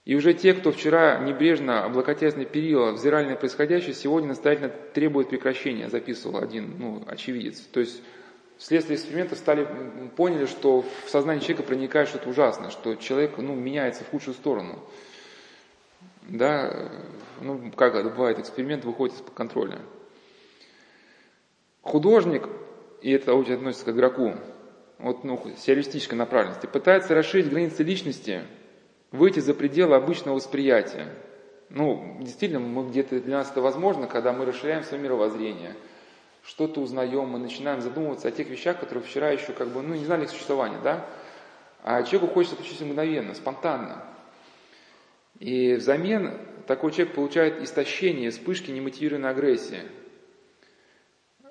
И уже те, кто вчера небрежно, облокотясь на перила, взирали на происходящее, сегодня настоятельно требуют прекращения, записывал один ну, очевидец. То есть вследствие эксперимента стали, поняли, что в сознание человека проникает что-то ужасное, что человек ну, меняется в худшую сторону. Да, ну, как это бывает, эксперимент выходит из-под контроля. Художник, и это очень относится к игроку, вот, ну, сиалистической направленности, пытается расширить границы личности, выйти за пределы обычного восприятия. Ну, действительно, мы где-то для нас это возможно, когда мы расширяем свое мировоззрение – что-то узнаем, мы начинаем задумываться о тех вещах, которые вчера еще как бы, ну, не знали их существования, да? А человеку хочется получить мгновенно, спонтанно. И взамен такой человек получает истощение, вспышки немотивированной агрессии.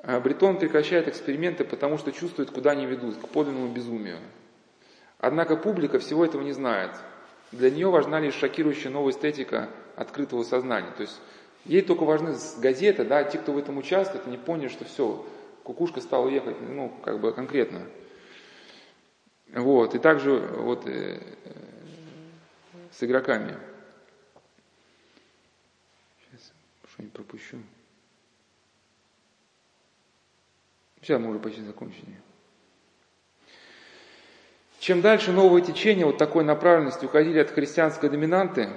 А Бретон прекращает эксперименты, потому что чувствует, куда они ведут, к подлинному безумию. Однако публика всего этого не знает. Для нее важна лишь шокирующая новая эстетика открытого сознания. То есть Ей только важны газеты, да, те, кто в этом участвует, они поняли, что все, кукушка стала ехать, ну, как бы конкретно. Вот, и также вот э, с игроками. Сейчас что-нибудь пропущу. Сейчас мы уже почти закончили. Чем дальше новые течения вот такой направленности уходили от христианской доминанты,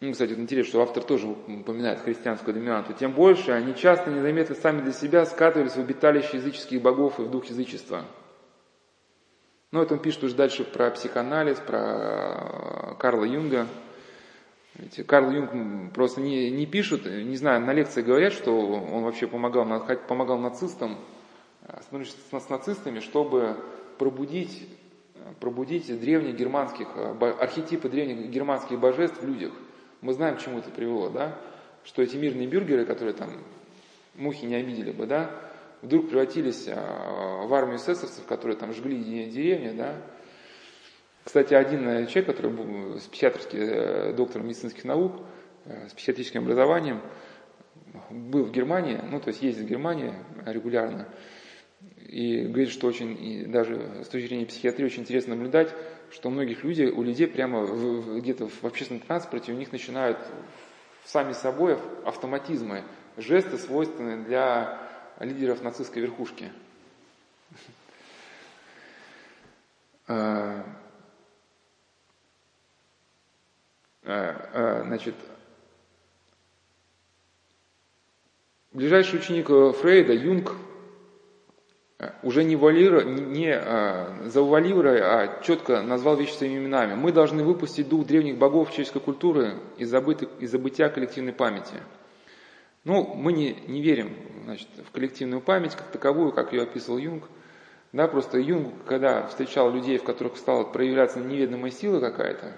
ну, кстати, интересно, что автор тоже упоминает христианскую доминанту. Тем больше они часто незаметно сами для себя скатывались в обиталище языческих богов и в дух язычества. Ну, это он пишет уже дальше про психоанализ, про Карла Юнга. Ведь Карл Юнг просто не, не пишут, не знаю, на лекции говорят, что он вообще помогал, помогал нацистам, с нацистами, чтобы пробудить, пробудить древних германских, архетипы древних германских божеств в людях – мы знаем, к чему это привело, да? Что эти мирные бюргеры, которые там мухи не обидели бы, да, вдруг превратились а, в армию эсэсовцев, которые там жгли деревни, да. Кстати, один э, человек, который был психиатрский э, доктор медицинских наук, э, с психиатрическим образованием, был в Германии, ну, то есть ездит в Германию регулярно, и говорит, что очень, и даже с точки зрения психиатрии, очень интересно наблюдать, что у многих людей, у людей прямо где-то в общественном транспорте у них начинают сами собой автоматизмы, жесты, свойственные для лидеров нацистской верхушки. А, а, а, значит, ближайший ученик Фрейда, Юнг, уже не, валируя, не а, заувалируя, а четко назвал вещи своими именами. Мы должны выпустить дух древних богов человеческой культуры из, забыты, из забытия коллективной памяти. Ну, мы не, не верим значит, в коллективную память как таковую, как ее описывал Юнг. Да, просто Юнг, когда встречал людей, в которых стала проявляться неведомая сила какая-то,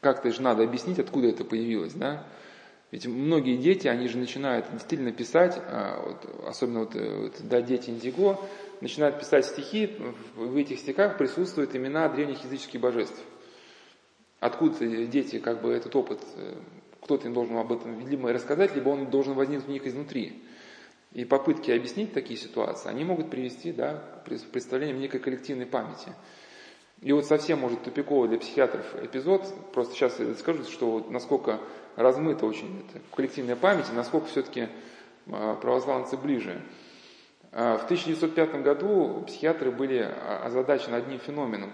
как-то же надо объяснить, откуда это появилось, да? Ведь многие дети, они же начинают действительно писать, а, особенно вот, э, вот, да, дети Индиго, начинают писать стихи, в этих стихах присутствуют имена древних языческих божеств. Откуда дети как бы этот опыт, э, кто-то им должен об этом либо рассказать, либо он должен возникнуть у них изнутри. И попытки объяснить такие ситуации, они могут привести да, к представлению некой коллективной памяти. И вот совсем, может, тупиковый для психиатров эпизод, просто сейчас я скажу, что вот насколько размыта очень эта коллективная память, и насколько все-таки а, православные ближе. А, в 1905 году психиатры были озадачены одним феноменом,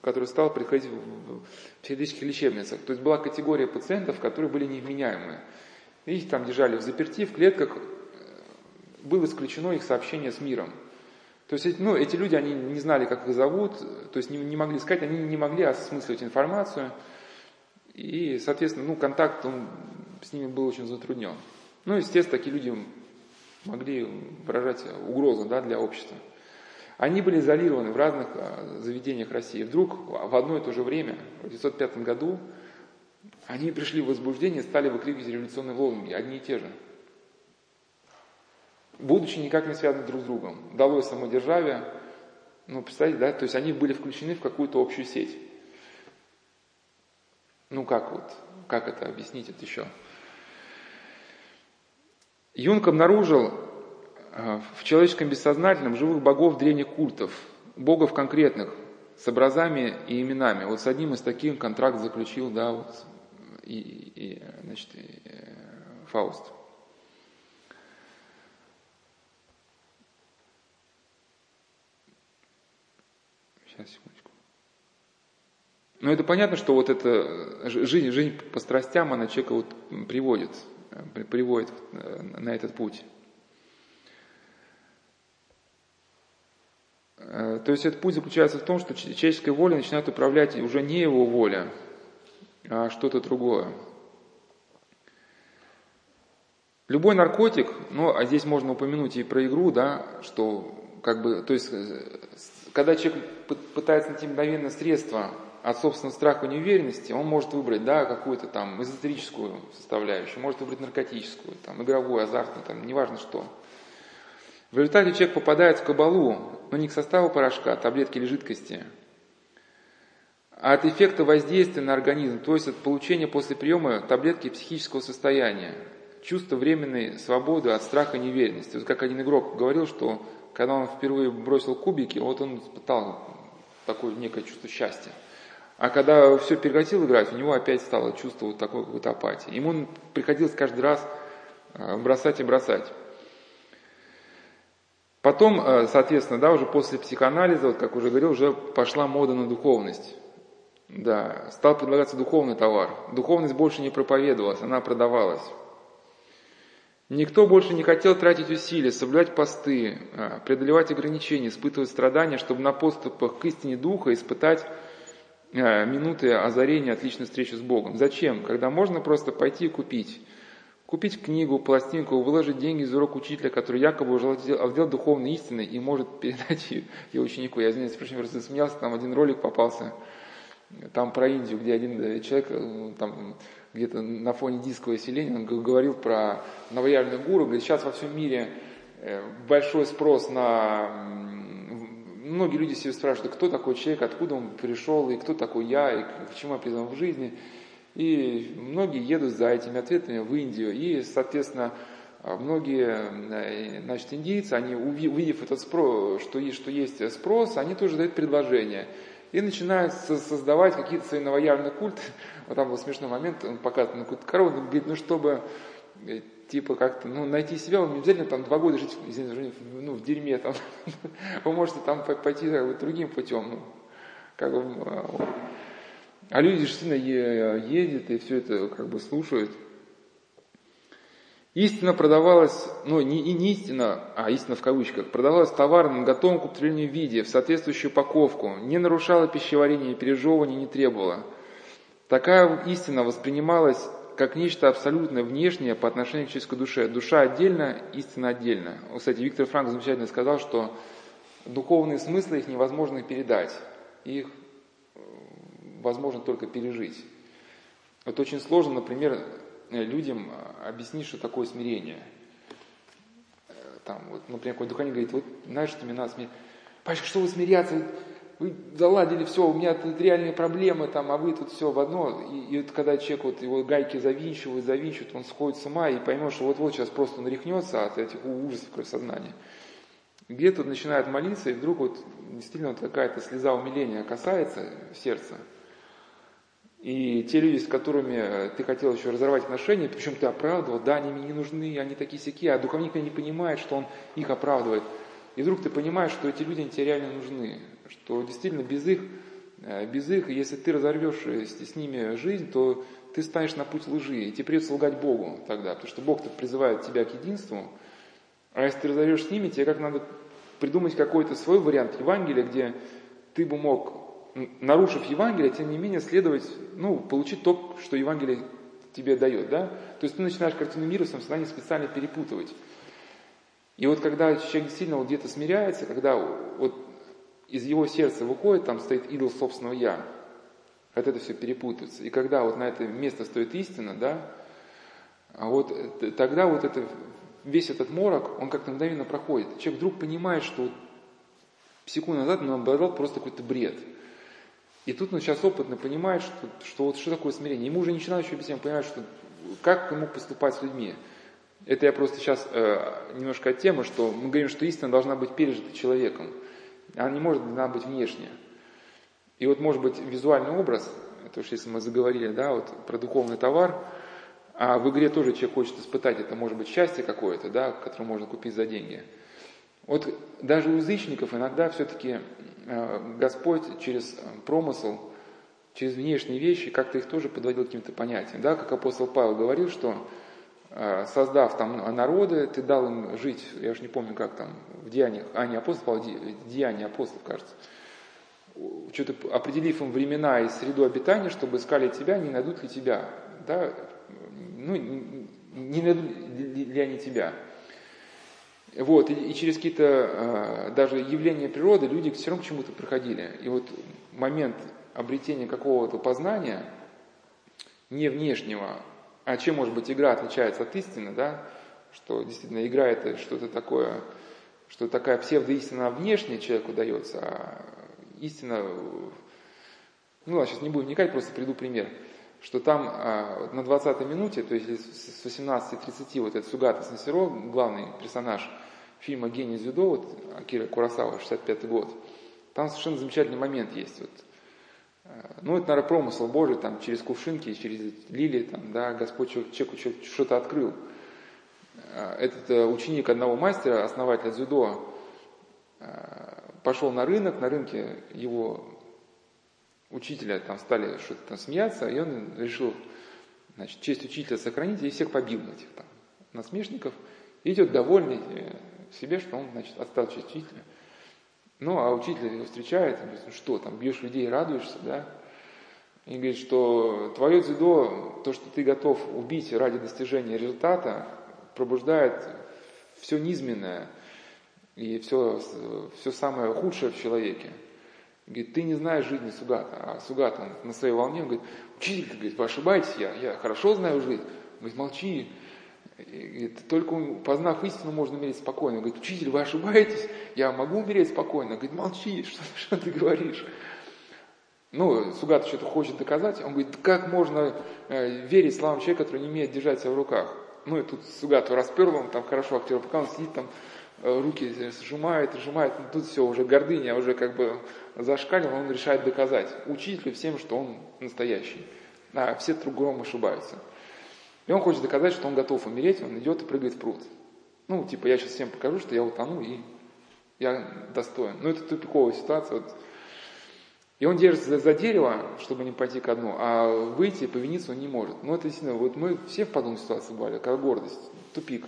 который стал приходить в психиатрических лечебницах. То есть была категория пациентов, которые были невменяемые. Их там держали в заперти, в клетках, было исключено их сообщение с миром. То есть ну, эти люди, они не знали, как их зовут, то есть не, не могли сказать, они не могли осмысливать информацию. И, соответственно, ну, контакт он, с ними был очень затруднен. Ну, естественно, такие люди могли выражать угрозу да, для общества. Они были изолированы в разных а, заведениях России. Вдруг в одно и то же время, в 1905 году, они пришли в возбуждение, стали выкрикивать революционные лозунги, одни и те же – будучи никак не связаны друг с другом. Далось самодержавие, ну, представьте, да, то есть они были включены в какую-то общую сеть. Ну, как вот, как это объяснить это еще? Юнг обнаружил э, в человеческом бессознательном живых богов древних культов, богов конкретных, с образами и именами. Вот с одним из таких контракт заключил, да, вот, и, и значит, и, э, Фауст. Сейчас, секундочку. Но это понятно, что вот эта э, жизнь, жизнь по страстям, она человека вот приводит, э, приводит э, на этот путь. То есть этот путь заключается в том, что человеческая воля начинает управлять уже не его воля, а что-то другое. Любой наркотик, ну, а здесь можно упомянуть и про игру, да, что как бы, то есть когда человек пытается найти мгновенно средства от собственного страха неуверенности, он может выбрать, да, какую-то там эзотерическую составляющую, может выбрать наркотическую, там, игровую, азартную, там, неважно что. В результате человек попадает в кабалу, но не к составу порошка, таблетки или жидкости, а от эффекта воздействия на организм, то есть от получения после приема таблетки психического состояния, чувство временной свободы от страха и неуверенности. Вот как один игрок говорил, что когда он впервые бросил кубики, вот он испытал такое некое чувство счастья. А когда все прекратил играть, у него опять стало чувство вот такой какой-то апатии. Ему приходилось каждый раз э, бросать и бросать. Потом, э, соответственно, да, уже после психоанализа, вот как уже говорил, уже пошла мода на духовность. Да, стал предлагаться духовный товар. Духовность больше не проповедовалась, она продавалась. Никто больше не хотел тратить усилия, соблюдать посты, а, преодолевать ограничения, испытывать страдания, чтобы на поступах к истине Духа испытать минуты озарения от личной встречи с Богом. Зачем? Когда можно просто пойти и купить. Купить книгу, пластинку, выложить деньги из урок учителя, который якобы уже овладел духовной истиной и может передать ее, <laughs> ученику. Я извиняюсь, в раз засмеялся, там один ролик попался, там про Индию, где один э, человек э, там, где-то на фоне дискового селения, он говорил про новоявленную гуру, говорит, сейчас во всем мире э, большой спрос на... Многие люди себе спрашивают, кто такой человек, откуда он пришел, и кто такой я, и к чему я призван в жизни. И многие едут за этими ответами в Индию. И, соответственно, многие э, значит, индийцы, они, увидев этот спрос, что есть, что есть спрос, они тоже дают предложение – и начинают создавать какие-то свои новоявленные культы. <laughs> Вот там был смешной момент, он показывает на какую-то корову, он говорит, ну чтобы э, типа как-то, ну, найти себя, вам не обязательно там два года жить, извините, ну, в дерьме, там, <laughs> вы можете там пойти как бы, другим путем, ну, как бы, а, а люди же сильно ездят и все это как бы слушают. Истина продавалась, ну не, не истина, а истина в кавычках, продавалась товар на готовом к употреблению виде, в соответствующую упаковку, не нарушала пищеварение, пережевывания не требовала. Такая истина воспринималась как нечто абсолютно внешнее по отношению к человеческой душе. Душа отдельно, истина отдельно. Кстати, Виктор Франк замечательно сказал, что духовные смыслы их невозможно передать. Их э, возможно только пережить. Вот очень сложно, например, людям объяснить, что такое смирение. Э, там, вот, например, какой-то духовник говорит, вот знаешь, что мне надо смириться. Пачка, что вы смиряться? Вы заладили все, у меня тут реальные проблемы, там, а вы тут все в одно. И, и вот когда человек вот его гайки завинчивает, завинчивает, он сходит с ума и поймет, что вот-вот сейчас просто он рехнется от этих ужасов в сознания. Где-то начинает молиться, и вдруг вот действительно вот какая-то слеза умиления касается сердца. И те люди, с которыми ты хотел еще разорвать отношения, причем ты оправдывал, да, они мне не нужны, они такие сякие, а духовник не понимает, что он их оправдывает. И вдруг ты понимаешь, что эти люди тебе реально нужны, что действительно без их, э, без их, если ты разорвешь с ними жизнь, то ты станешь на путь лжи, и тебе придется лгать Богу тогда, потому что Бог-то призывает тебя к единству, а если ты разорвешь с ними, тебе как надо придумать какой-то свой вариант Евангелия, где ты бы мог нарушив Евангелие, тем не менее следовать, ну, получить то, что Евангелие тебе дает, да? То есть ты начинаешь картину мира в своем сознании специально перепутывать. И вот когда человек действительно вот где-то смиряется, когда вот из его сердца выходит, там стоит идол собственного «я», вот это все перепутывается. И когда вот на это место стоит истина, да, а вот тогда вот это, весь этот морок, он как-то мгновенно проходит. Человек вдруг понимает, что вот секунду назад он обладал просто какой-то бред – и тут он сейчас опытно понимает, что, что вот что такое смирение. Ему уже начинающий объяснять, он понимает, что как ему поступать с людьми. Это я просто сейчас э, немножко от темы, что мы говорим, что истина должна быть пережита человеком. Она не может она быть внешняя. И вот может быть визуальный образ, это уж если мы заговорили, да, вот про духовный товар, а в игре тоже человек хочет испытать, это может быть счастье какое-то, да, которое можно купить за деньги. Вот даже у язычников иногда все-таки Э, Господь через э, промысл, через внешние вещи как-то их тоже подводил к каким-то понятиям. Да? Как апостол Павел говорил, что создав там народы, ты дал им жить, я уж не помню, как там, в деяниях, а не апостол деяния апостолов, кажется, что-то определив им времена и среду обитания, чтобы искали тебя, не найдут ли тебя, да, ну, не найдут ли они тебя. Вот, и, и через какие-то э, даже явления природы люди все равно к чему-то приходили. И вот момент обретения какого-то познания, не внешнего, а чем, может быть, игра отличается от истины, да, что действительно игра это что-то такое, что такая псевдоистина внешняя человеку дается, а истина, ну ладно, сейчас не будем вникать, просто приду пример, что там а, на 20-й минуте, то есть с 18.30, вот этот Сугата Сансиро, главный персонаж, фильма «Гений дзюдо», вот Акира Курасава, 65 год, там совершенно замечательный момент есть. Вот. Э, ну, это, наверное, промысел Божий, там, через кувшинки, через лилии, там, да, Господь человеку что-то открыл. Э, этот э, ученик одного мастера, основателя дзюдо, пошел на рынок, на рынке его учителя там стали что-то там смеяться, и он решил, значит, честь учителя сохранить и всех побил этих там насмешников. идет довольный, себе, что он, значит, отстал от учителя. Ну, а учитель его встречает, и говорит, ну что, там, бьешь людей, радуешься, да? И говорит, что твое дзюдо, то, что ты готов убить ради достижения результата, пробуждает все низменное и все, все самое худшее в человеке. Говорит, ты не знаешь жизни Сугата. А Сугата он на своей волне, он говорит, учитель, говорит, вы ошибаетесь, я, я хорошо знаю жизнь. Он говорит, молчи, Говорит, только познав истину, можно умереть спокойно. Говорит, учитель, вы ошибаетесь, я могу умереть спокойно. Говорит, молчи, <laughs> что, что ты говоришь? Ну, Сугат что-то хочет доказать. Он говорит, как можно э, верить словам человека, который не умеет держать себя в руках? Ну, и тут Сугату расперл, он там хорошо актер, пока он сидит там, э, руки сжимает, сжимает, ну, тут все, уже гордыня уже как бы зашкалил, он решает доказать учителю всем, что он настоящий. А все другому ошибаются. И он хочет доказать, что он готов умереть, он идет и прыгает в пруд. Ну, типа, я сейчас всем покажу, что я утону, и я достоин. Ну, это тупиковая ситуация. Вот. И он держится за, дерево, чтобы не пойти ко дну, а выйти и повиниться он не может. Ну, это действительно, вот мы все в подобной ситуации бывали, как гордость, тупик.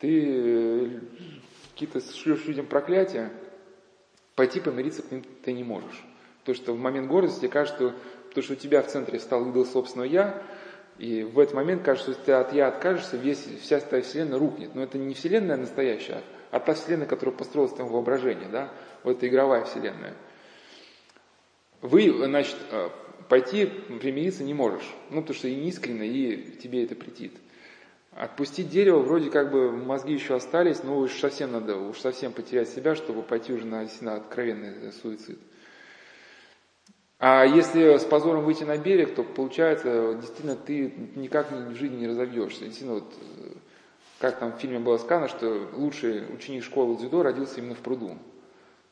Ты э, какие-то шлешь людям проклятия, пойти помириться к ним ты не можешь. Потому что в момент гордости кажется, что, то, что у тебя в центре стал идол собственного «я», И в этот момент кажется, что ты от я откажешься, весь, вся твоя вселенная рухнет. Но это не вселенная настоящая, а та вселенная, которая построилась в твоем воображении, да? Вот это игровая вселенная. Вы, значит, э, пойти примириться не можешь. Ну, потому что и неискренно, и тебе это претит. Отпустить дерево, вроде как бы мозги еще остались, но уж совсем надо, уж совсем потерять себя, чтобы пойти уже на, на откровенный суицид. А если с позором выйти на берег, то получается, действительно, ты никак в жизни не разовьешься. Действительно, вот, как там в фильме было сказано, что лучший ученик школы дзюдо родился именно в пруду.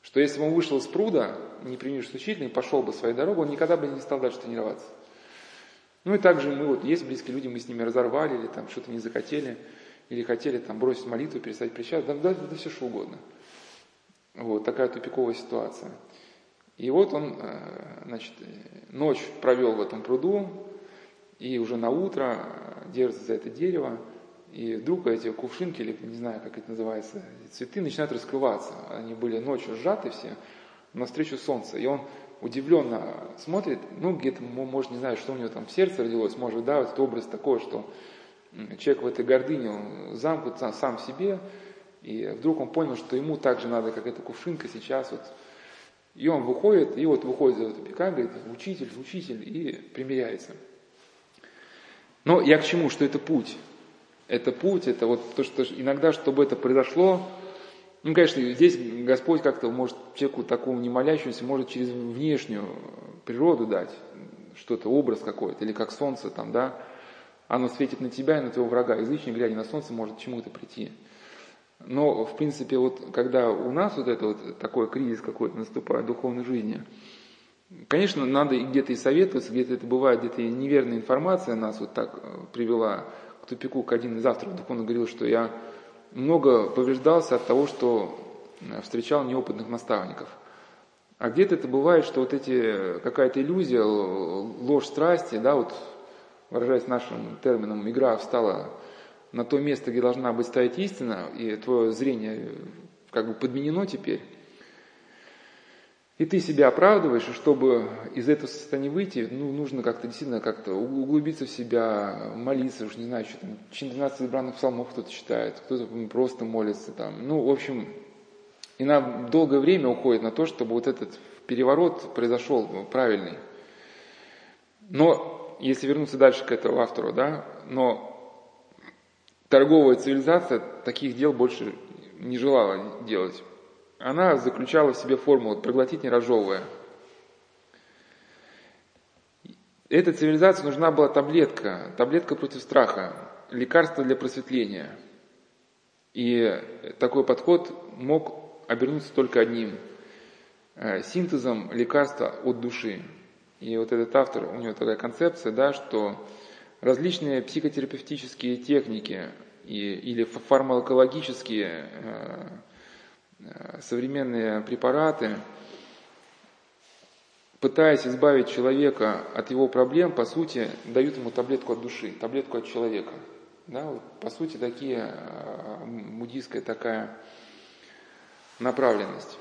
Что если бы он вышел из пруда, не принявшись учителя, и пошел бы своей дорогой, он никогда бы не стал дальше тренироваться. Ну и также мы, вот есть близкие люди, мы с ними разорвали, или там что-то не захотели, или хотели там бросить молитву, перестать причастие, да, да, да все что угодно. Вот такая тупиковая ситуация. И вот он, э, значит, ночь провел в этом пруду, и уже на утро держится за это дерево, и вдруг эти кувшинки, или не знаю, как это называется, цветы начинают раскрываться. Они были ночью сжаты все навстречу солнца. И он удивленно смотрит, ну, где-то, может, не знаю, что у него там в сердце родилось, может, да, вот образ такой, что человек в этой гордыне, он замкнут сам в себе, и вдруг он понял, что ему так же надо, как эта кувшинка сейчас вот и он выходит, и вот выходит за тупика, говорит, учитель, учитель, и примиряется. Но я к чему, что это путь. Это путь, это вот то, что иногда, чтобы это произошло, ну, конечно, здесь Господь как-то может человеку такому не молящемуся, может через внешнюю природу дать что-то, образ какой-то, или как солнце там, да, оно светит на тебя и на твоего врага. Язычник, глядя на солнце, может чему-то прийти. Но, в принципе, вот когда у нас вот это вот такой кризис какой-то наступает в духовной жизни, конечно, надо где-то и советоваться, где-то это бывает, где-то и неверная информация нас вот так э, привела к тупику, к один из авторов духовно говорил, что я много повреждался от того, что э, встречал неопытных наставников. А где-то это бывает, что вот эти, какая-то иллюзия, ложь страсти, да, вот выражаясь нашим термином, игра встала на то место, где должна быть стоять истина, и твое зрение как бы подменено теперь, и ты себя оправдываешь, и чтобы из этого состояния выйти, ну, нужно как-то действительно как-то углубиться в себя, молиться, уж не знаю, что там, чин 12 избранных псалмов кто-то читает, кто-то просто молится там. Ну, в общем, и на долгое время уходит на то, чтобы вот этот переворот произошел правильный. Но, если вернуться дальше к этому автору, да, но торговая цивилизация таких дел больше не желала делать. Она заключала в себе формулу «проглотить не разжевывая». Этой цивилизации нужна была таблетка, таблетка против страха, лекарство для просветления. И такой подход мог обернуться только одним – синтезом лекарства от души. И вот этот автор, у него такая концепция, да, что различные психотерапевтические техники и, или фармакологические э, э, современные препараты, пытаясь избавить человека от его проблем, по сути, дают ему таблетку от души, таблетку от человека. Да, вот, по сути, такие, э, буддийская такая направленность.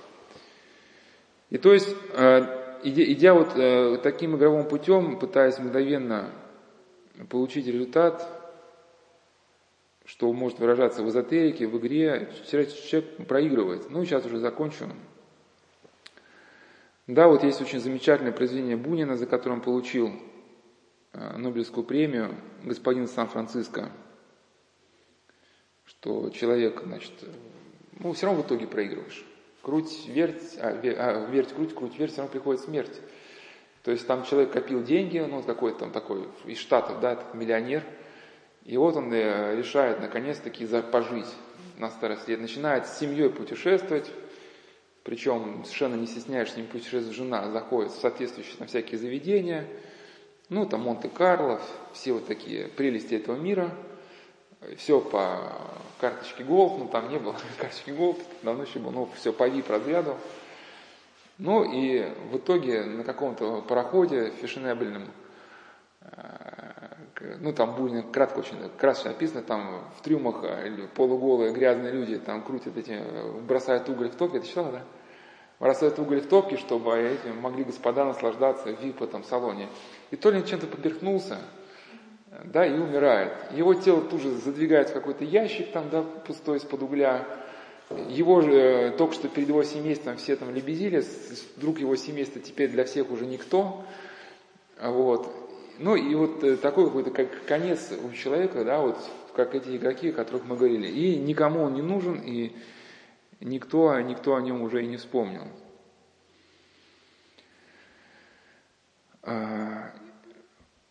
И то есть, идя, идя вот таким игровым путем, пытаясь мгновенно получить результат, что может выражаться в эзотерике, в игре, человек проигрывает. Ну, сейчас уже закончу. Да, вот есть очень замечательное произведение Бунина, за которым получил э, Нобелевскую премию господин Сан-Франциско, что человек, значит, ну, все равно в итоге проигрываешь. Круть, верть, а, а, верть, круть, круть, верть, все равно приходит смерть. То есть там человек копил деньги, ну, какой-то там такой из Штатов, да, миллионер, и вот он э, решает наконец-таки пожить на старость лет, начинает с семьей путешествовать, причем совершенно не стесняясь, с ним путешествует жена, заходит в соответствующие на всякие заведения, ну, там Монте-Карло, все вот такие прелести этого мира, все по карточке Gold, ну, там не было <laughs> карточки Gold, давно еще было, ну, все по VIP разряду, ну и в итоге на каком-то пароходе фешенебельном, э, ну там будет кратко очень, красочно написано, там в трюмах э, полуголые грязные люди там крутят эти, бросают уголь в топки, это читала, да? Бросают уголь в топки, чтобы эти могли господа наслаждаться в VIP этом салоне. И то ли чем-то поперхнулся, да, и умирает. Его тело тут же задвигается в какой-то ящик там, да, пустой из-под угля. Его же э, только что перед его семейством все там лебезили, вдруг его семейство теперь для всех уже никто. Вот. Ну и вот э, такой какой-то как конец у человека, да, вот как эти игроки, о которых мы говорили. И никому он не нужен, и никто, никто о нем уже и не вспомнил. А,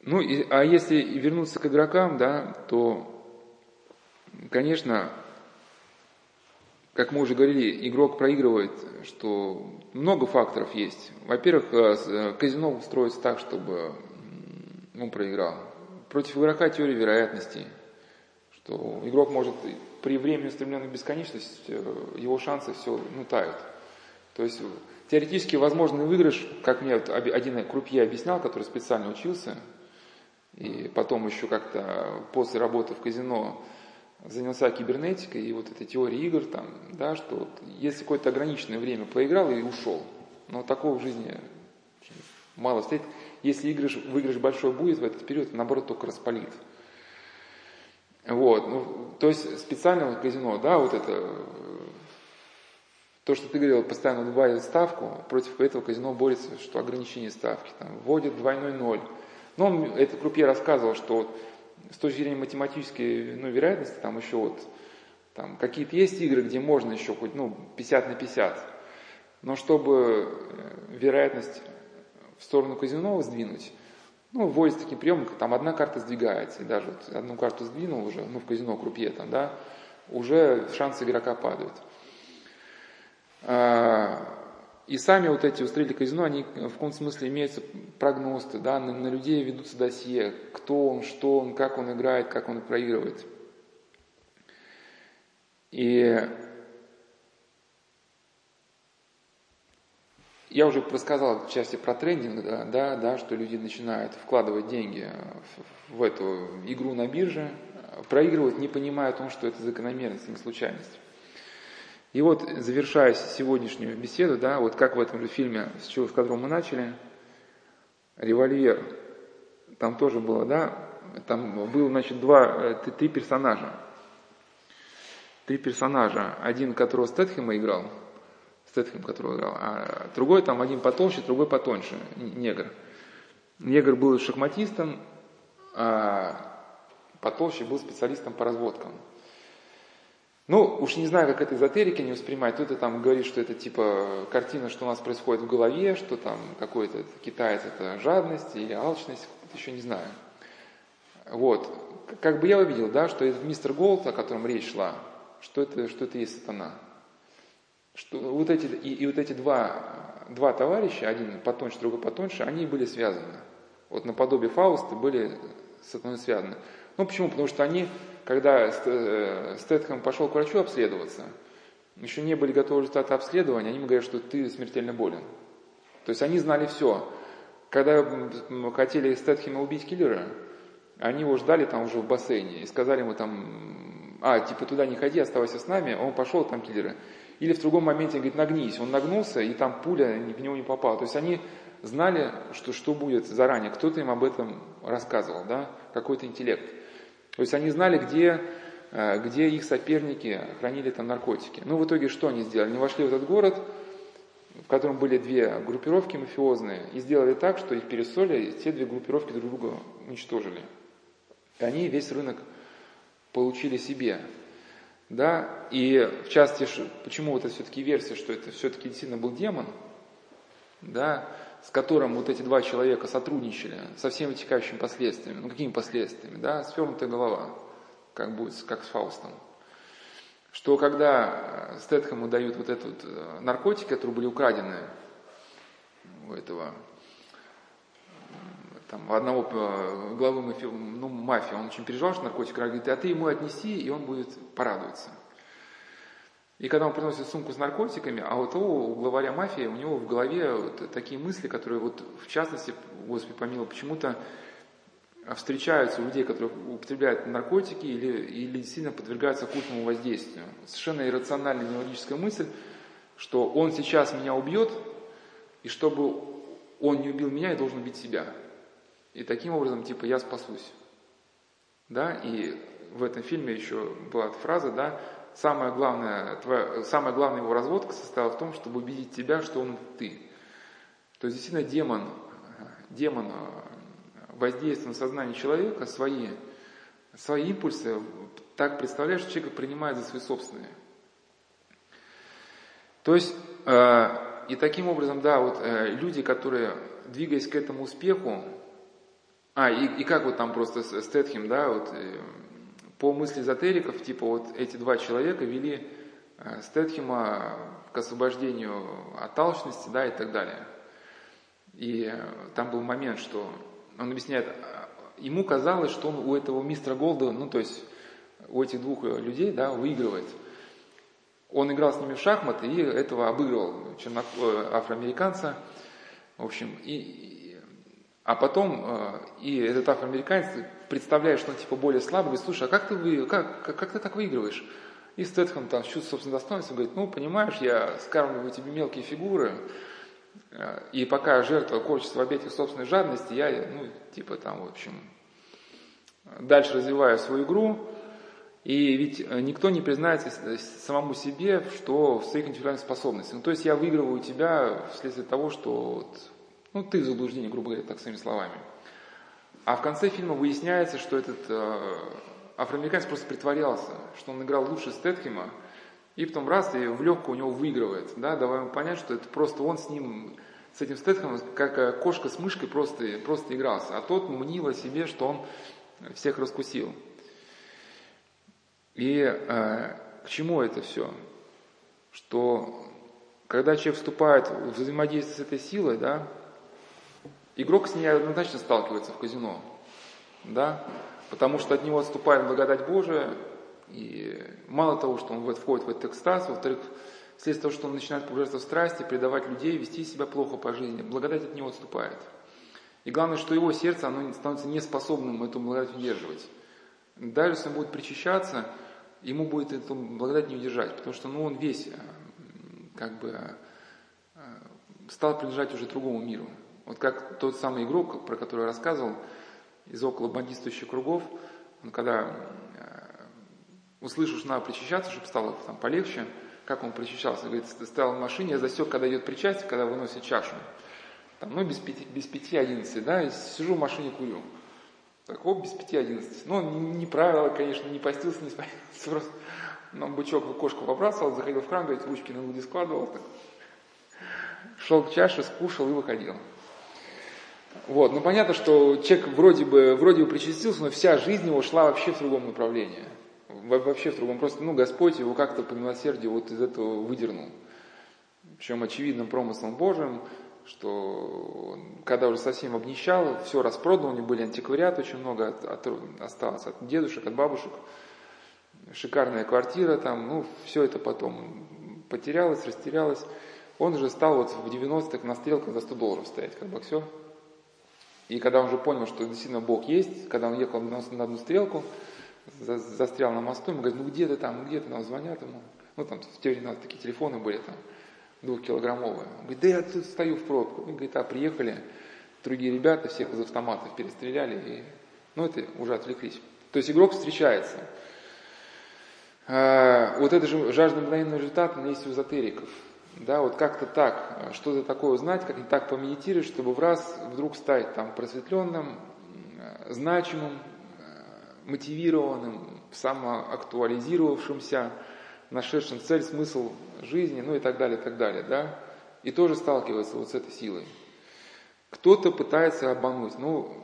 ну, и, а если вернуться к игрокам, да, то, конечно, как мы уже говорили, игрок проигрывает, что много факторов есть. Во-первых, э, э, казино устроится так, чтобы он проиграл. Против игрока теория вероятности, что игрок может при времени устремленной бесконечности, э, его шансы все ну, тают. То есть теоретически возможный выигрыш, как мне один крупье объяснял, который специально учился, и потом еще как-то после работы в казино занялся кибернетикой и вот этой теорией игр, там, да, что вот если какое-то ограниченное время поиграл и ушел, но такого в жизни мало встретить. Если игрыш, выигрыш большой будет в этот период, наоборот, только распалит. Вот, ну, то есть специально в казино, да, вот это, то, что ты говорил, постоянно добавить ставку, против этого казино борется, что ограничение ставки, там, вводит двойной ноль. Но он, этот крупье рассказывал, что вот с точки зрения математической ну, вероятности, там еще вот, там какие-то есть игры, где можно еще хоть, ну, 50 на 50. Но чтобы э, вероятность в сторону казино сдвинуть, ну, вводится таким приемом, там одна карта сдвигается, и даже вот одну карту сдвинул уже, ну, в казино крупье там, да, уже шансы игрока падают. А, и сами вот эти устроители казино, они в каком смысле имеются прогнозы, да, на, на людей ведутся досье, кто он, что он, как он играет, как он проигрывает. И Я уже рассказал в части про трендинг, да, да, да, что люди начинают вкладывать деньги в, в эту игру на бирже, проигрывают, не понимая о том, что это закономерность, а не случайность. И вот, завершая сегодняшнюю беседу, да, вот как в этом же фильме, с чего, с которого мы начали, «Револьвер», там тоже было, да, там было, значит, два, э, три персонажа. Три персонажа. Один, которого Стэтхэма играл – Стэтхэм, которого играл. А другой там один потолще, другой потоньше, негр. Негр был шахматистом, а потолще был специалистом по разводкам. Ну, уж не знаю, как это эзотерики не воспринимать. Кто-то там говорит, что это типа картина, что у нас происходит в голове, что там какой-то китаец это жадность или алчность, еще не знаю. Вот. Как бы я увидел, да, что этот мистер Голд, о котором речь шла, что это, что это есть сатана что вот эти, и, и вот эти два, два товарища, один потоньше, другой потоньше, они были связаны. Вот наподобие Фауста были с одной связаны. Ну почему? Потому что они, когда э, Стэтхэм пошел к врачу обследоваться, еще не были готовы результаты обследования, они ему говорят, что ты смертельно болен. То есть они знали все. Когда хотели Стэтхэма убить киллера, они его ждали там уже в бассейне и сказали ему там, а, типа туда не ходи, оставайся с нами, он пошел, там киллеры. Или в другом моменте говорит, нагнись. Он нагнулся, и там пуля в него не попала. То есть они знали, что, что будет заранее. Кто-то им об этом рассказывал, да? какой-то интеллект. То есть они знали, где, э, где их соперники хранили там наркотики. Ну, в итоге что они сделали? Они вошли в этот город, в котором были две группировки мафиозные, и сделали так, что их пересоли, и те две группировки друг друга уничтожили. И они весь рынок получили себе. Да? И в частности, почему вот это все-таки версия, что это все-таки действительно был демон, да, с которым вот эти два человека сотрудничали со всеми вытекающими последствиями. Ну, какими последствиями? Да, свернутая голова, как будет, как с Фаустом. Что когда Стэтхэму дают вот этот э, наркотики, которые были украдены у этого там, одного э, главы мафи, ну, мафии, он очень переживал, что наркотик, говорит, а ты ему отнеси, и он будет порадуется. И когда он приносит сумку с наркотиками, а вот у главаря мафии, у него в голове вот такие мысли, которые вот в частности, Господи помилуй, почему-то встречаются у людей, которые употребляют наркотики или, или сильно подвергаются оккультному воздействию. Совершенно иррациональная нелогическая мысль, что он сейчас меня убьет, и чтобы он не убил меня, я должен убить себя. И таким образом, типа, я спасусь. Да, и в этом фильме еще была фраза, да, самое главное, твоя, самая главная его разводка состояла в том, чтобы убедить тебя, что он ты. То есть действительно демон, демон э, воздействует на сознание человека, свои, свои импульсы так представляешь, что человек принимает за свои собственные. То есть, э, и таким образом, да, вот э, люди, которые, двигаясь к этому успеху, а, и, и как вот там просто Стэтхем, да, вот по мысли эзотериков, типа вот эти два человека вели э, Стэтхема к освобождению от алчности, да, и так далее. И э, там был момент, что он объясняет, э, ему казалось, что он у этого мистера Голда, ну, то есть у этих двух людей, да, выигрывает. Он играл с ними в шахматы и этого обыгрывал, афроамериканца. В общем, и, а потом и этот афроамериканец представляешь, что он типа более слабый, говорит, слушай, а как ты, вы, как, как, как ты так выигрываешь? И Стэтхэм там с чувством собственного достоинства говорит, ну, понимаешь, я скармливаю тебе мелкие фигуры, э, и пока жертва корчится в обете собственной жадности, я, ну, типа там, в общем, дальше развиваю свою игру, и ведь э, никто не признается самому себе, что в своих интеллектуальных способностях. Ну, то есть я выигрываю тебя вследствие того, что вот, ну, ты в заблуждении, грубо говоря, так своими словами. А в конце фильма выясняется, что этот э, афроамериканец просто притворялся, что он играл лучше Стэтхема, и потом раз, и в легкую у него выигрывает, да, давая ему понять, что это просто он с ним, с этим Стэтхемом, как э, кошка с мышкой просто, просто игрался, а тот мнил о себе, что он всех раскусил. И э, к чему это все? Что когда человек вступает в взаимодействие с этой силой, да, Игрок с ней однозначно сталкивается в казино, да, потому что от него отступает благодать Божия, и мало того, что он входит в этот экстаз, во-вторых, вследствие того, что он начинает погружаться в страсти, предавать людей, вести себя плохо по жизни, благодать от него отступает. И главное, что его сердце, оно становится неспособным эту благодать удерживать. Даже если он будет причащаться, ему будет эту благодать не удержать, потому что ну, он весь как бы стал принадлежать уже другому миру. Вот как тот самый игрок, про который я рассказывал, из около бандитствующих кругов, он когда э, услышал, что надо причащаться, чтобы стало там полегче, как он причащался, говорит, стоял в машине, я засек, когда идет причастие, когда выносит чашу. Там, ну, без пяти, без пяти одиннадцати, да, и сижу в машине, курю. Так, оп, без пяти одиннадцати. Ну, не правило, конечно, не постился, не спастился, <laughs> просто ну, бычок в окошко побрасывал, заходил в кран, говорит, ручки на груди складывал, так. шел к чаше, скушал и выходил. Вот. Ну понятно, что человек вроде бы, вроде бы причастился, но вся жизнь его шла вообще в другом направлении. Вообще в другом. Просто, ну, Господь его как-то по милосердию вот из этого выдернул. Причем очевидным промыслом Божьим, что когда уже совсем обнищал, все распродал, у него были антиквариаты, очень много от, от, осталось от дедушек, от бабушек, шикарная квартира там, ну, все это потом потерялось, растерялось. Он уже стал вот в 90-х на стрелках за 100 долларов стоять, как боксер. И когда он уже понял, что действительно Бог есть, когда он ехал на, одну стрелку, за, застрял на мосту, ему говорит, ну где ты там, ну где ты, нам звонят ему. Ну там в те времена такие телефоны были там, двухкилограммовые. Он говорит, да я тут стою в пробку. Он говорит, а приехали другие ребята, всех из автоматов перестреляли, и, ну это уже отвлеклись. То есть игрок встречается. А, вот это же жажда мгновенного результата, есть у эзотериков да, вот как-то так, что-то такое узнать, как-то так помедитировать, чтобы в раз вдруг стать там просветленным, значимым, мотивированным, самоактуализировавшимся, нашедшим цель, смысл жизни, ну и так далее, и так далее, да, и тоже сталкивается вот с этой силой. Кто-то пытается обмануть, ну,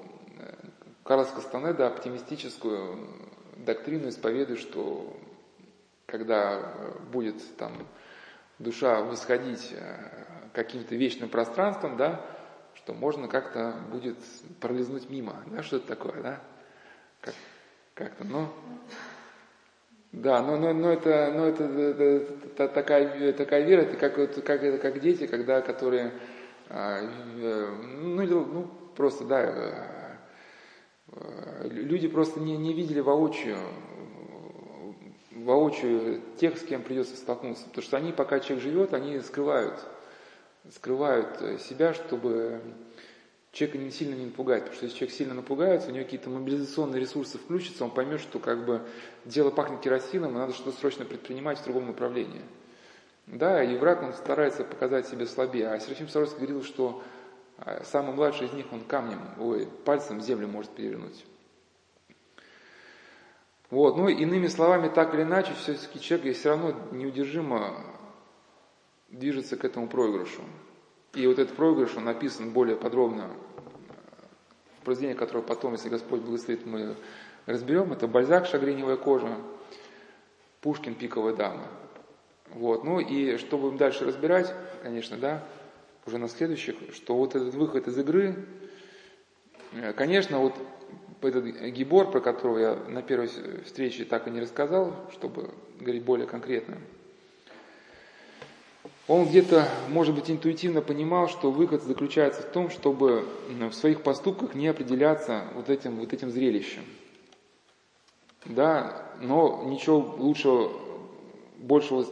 Карлос Кастанеда оптимистическую доктрину исповедует, что когда будет там душа восходить э, каким-то вечным пространством, да, что можно как-то будет пролизнуть мимо, да, что это такое, да, как, как-то, ну, да, но, но, но это, но это, это, это такая, такая вера, это как, как, это как дети, когда, которые, э, ну, ну, просто, да, э, люди просто не, не видели воочию воочию тех, с кем придется столкнуться. Потому что они, пока человек живет, они скрывают, скрывают себя, чтобы человека не сильно не напугать, потому что если человек сильно напугается, у него какие-то мобилизационные ресурсы включатся, он поймет, что как бы дело пахнет керосином, и надо что-то срочно предпринимать в другом направлении. Да, и враг, он старается показать себя слабее. А Серафим Саровский говорил, что а, самый младший из них, он камнем, ой, пальцем землю может перевернуть. Вот, ну, иными словами, так или иначе, все-таки человек все равно неудержимо движется к этому проигрышу. И вот этот проигрыш, он написан более подробно в произведении, которое потом, если Господь благословит, мы разберем. Это Бальзак «Шагреневая кожа», Пушкин «Пиковая дама». Вот. Ну и что будем дальше разбирать, конечно, да, уже на следующих, что вот этот выход из игры, э, конечно, вот этот гибор, про которого я на первой встрече так и не рассказал, чтобы говорить более конкретно, он где-то, может быть, интуитивно понимал, что выход заключается в том, чтобы в своих поступках не определяться вот этим, вот этим зрелищем. Да, но ничего лучшего, большего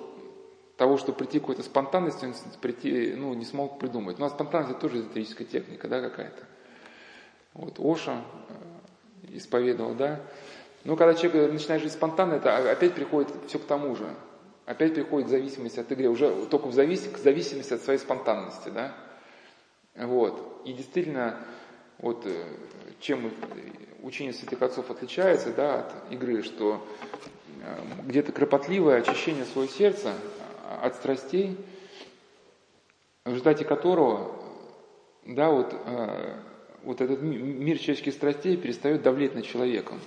того, что прийти к какой-то спонтанности, он прийти, ну, не смог придумать. Ну, а спонтанность тоже эзотерическая техника, да, какая-то. Вот Оша исповедовал, да. Но когда человек начинает жить спонтанно, это опять приходит все к тому же. Опять приходит зависимость от игры, уже только в завис... к зависимости от своей спонтанности, да. Вот. И действительно, вот э, чем учение святых отцов отличается, да, от игры, что э, где-то кропотливое очищение своего сердца, от страстей, в результате которого, да, вот, э, вот этот мир человеческих страстей перестает давлеть над человеком.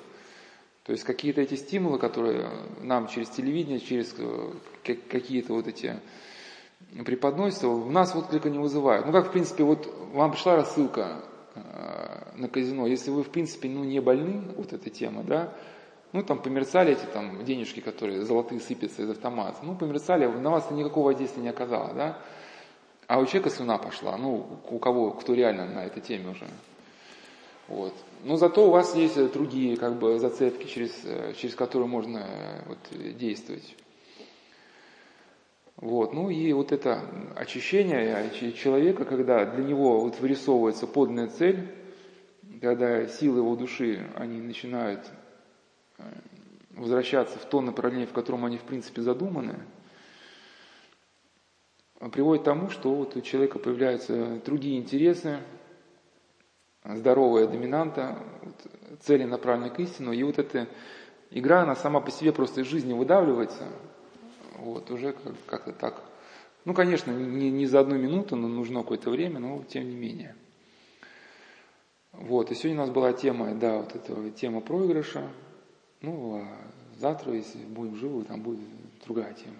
То есть какие-то эти стимулы, которые нам через телевидение, через э, какие-то вот эти преподносятся, в нас отклика не вызывают. Ну, как, в принципе, вот вам пришла рассылка э, на казино, если вы, в принципе, ну, не больны, вот эта тема, да, ну, там померцали эти там денежки, которые золотые сыпятся из автомата. Ну, померцали, на вас никакого действия не оказало, да? А у человека слюна пошла, ну, у кого, кто реально на этой теме уже. Вот. Но зато у вас есть другие как бы зацепки, через, через которые можно вот, действовать. Вот. Ну и вот это очищение человека, когда для него вот вырисовывается подлинная цель, когда силы его души, они начинают Э, возвращаться в то направление, в котором они в принципе задуманы, приводит к тому, что вот у человека появляются другие интересы, здоровая доминанта, вот, цели направлены к истину, и вот эта игра, она сама по себе просто из жизни выдавливается, вот, уже как-то так. Ну, конечно, не, не за одну минуту, но нужно какое-то время, но тем не менее. Вот, и сегодня у нас была тема, да, вот эта тема проигрыша, ну, а завтра, если будем живы, там будет другая тема.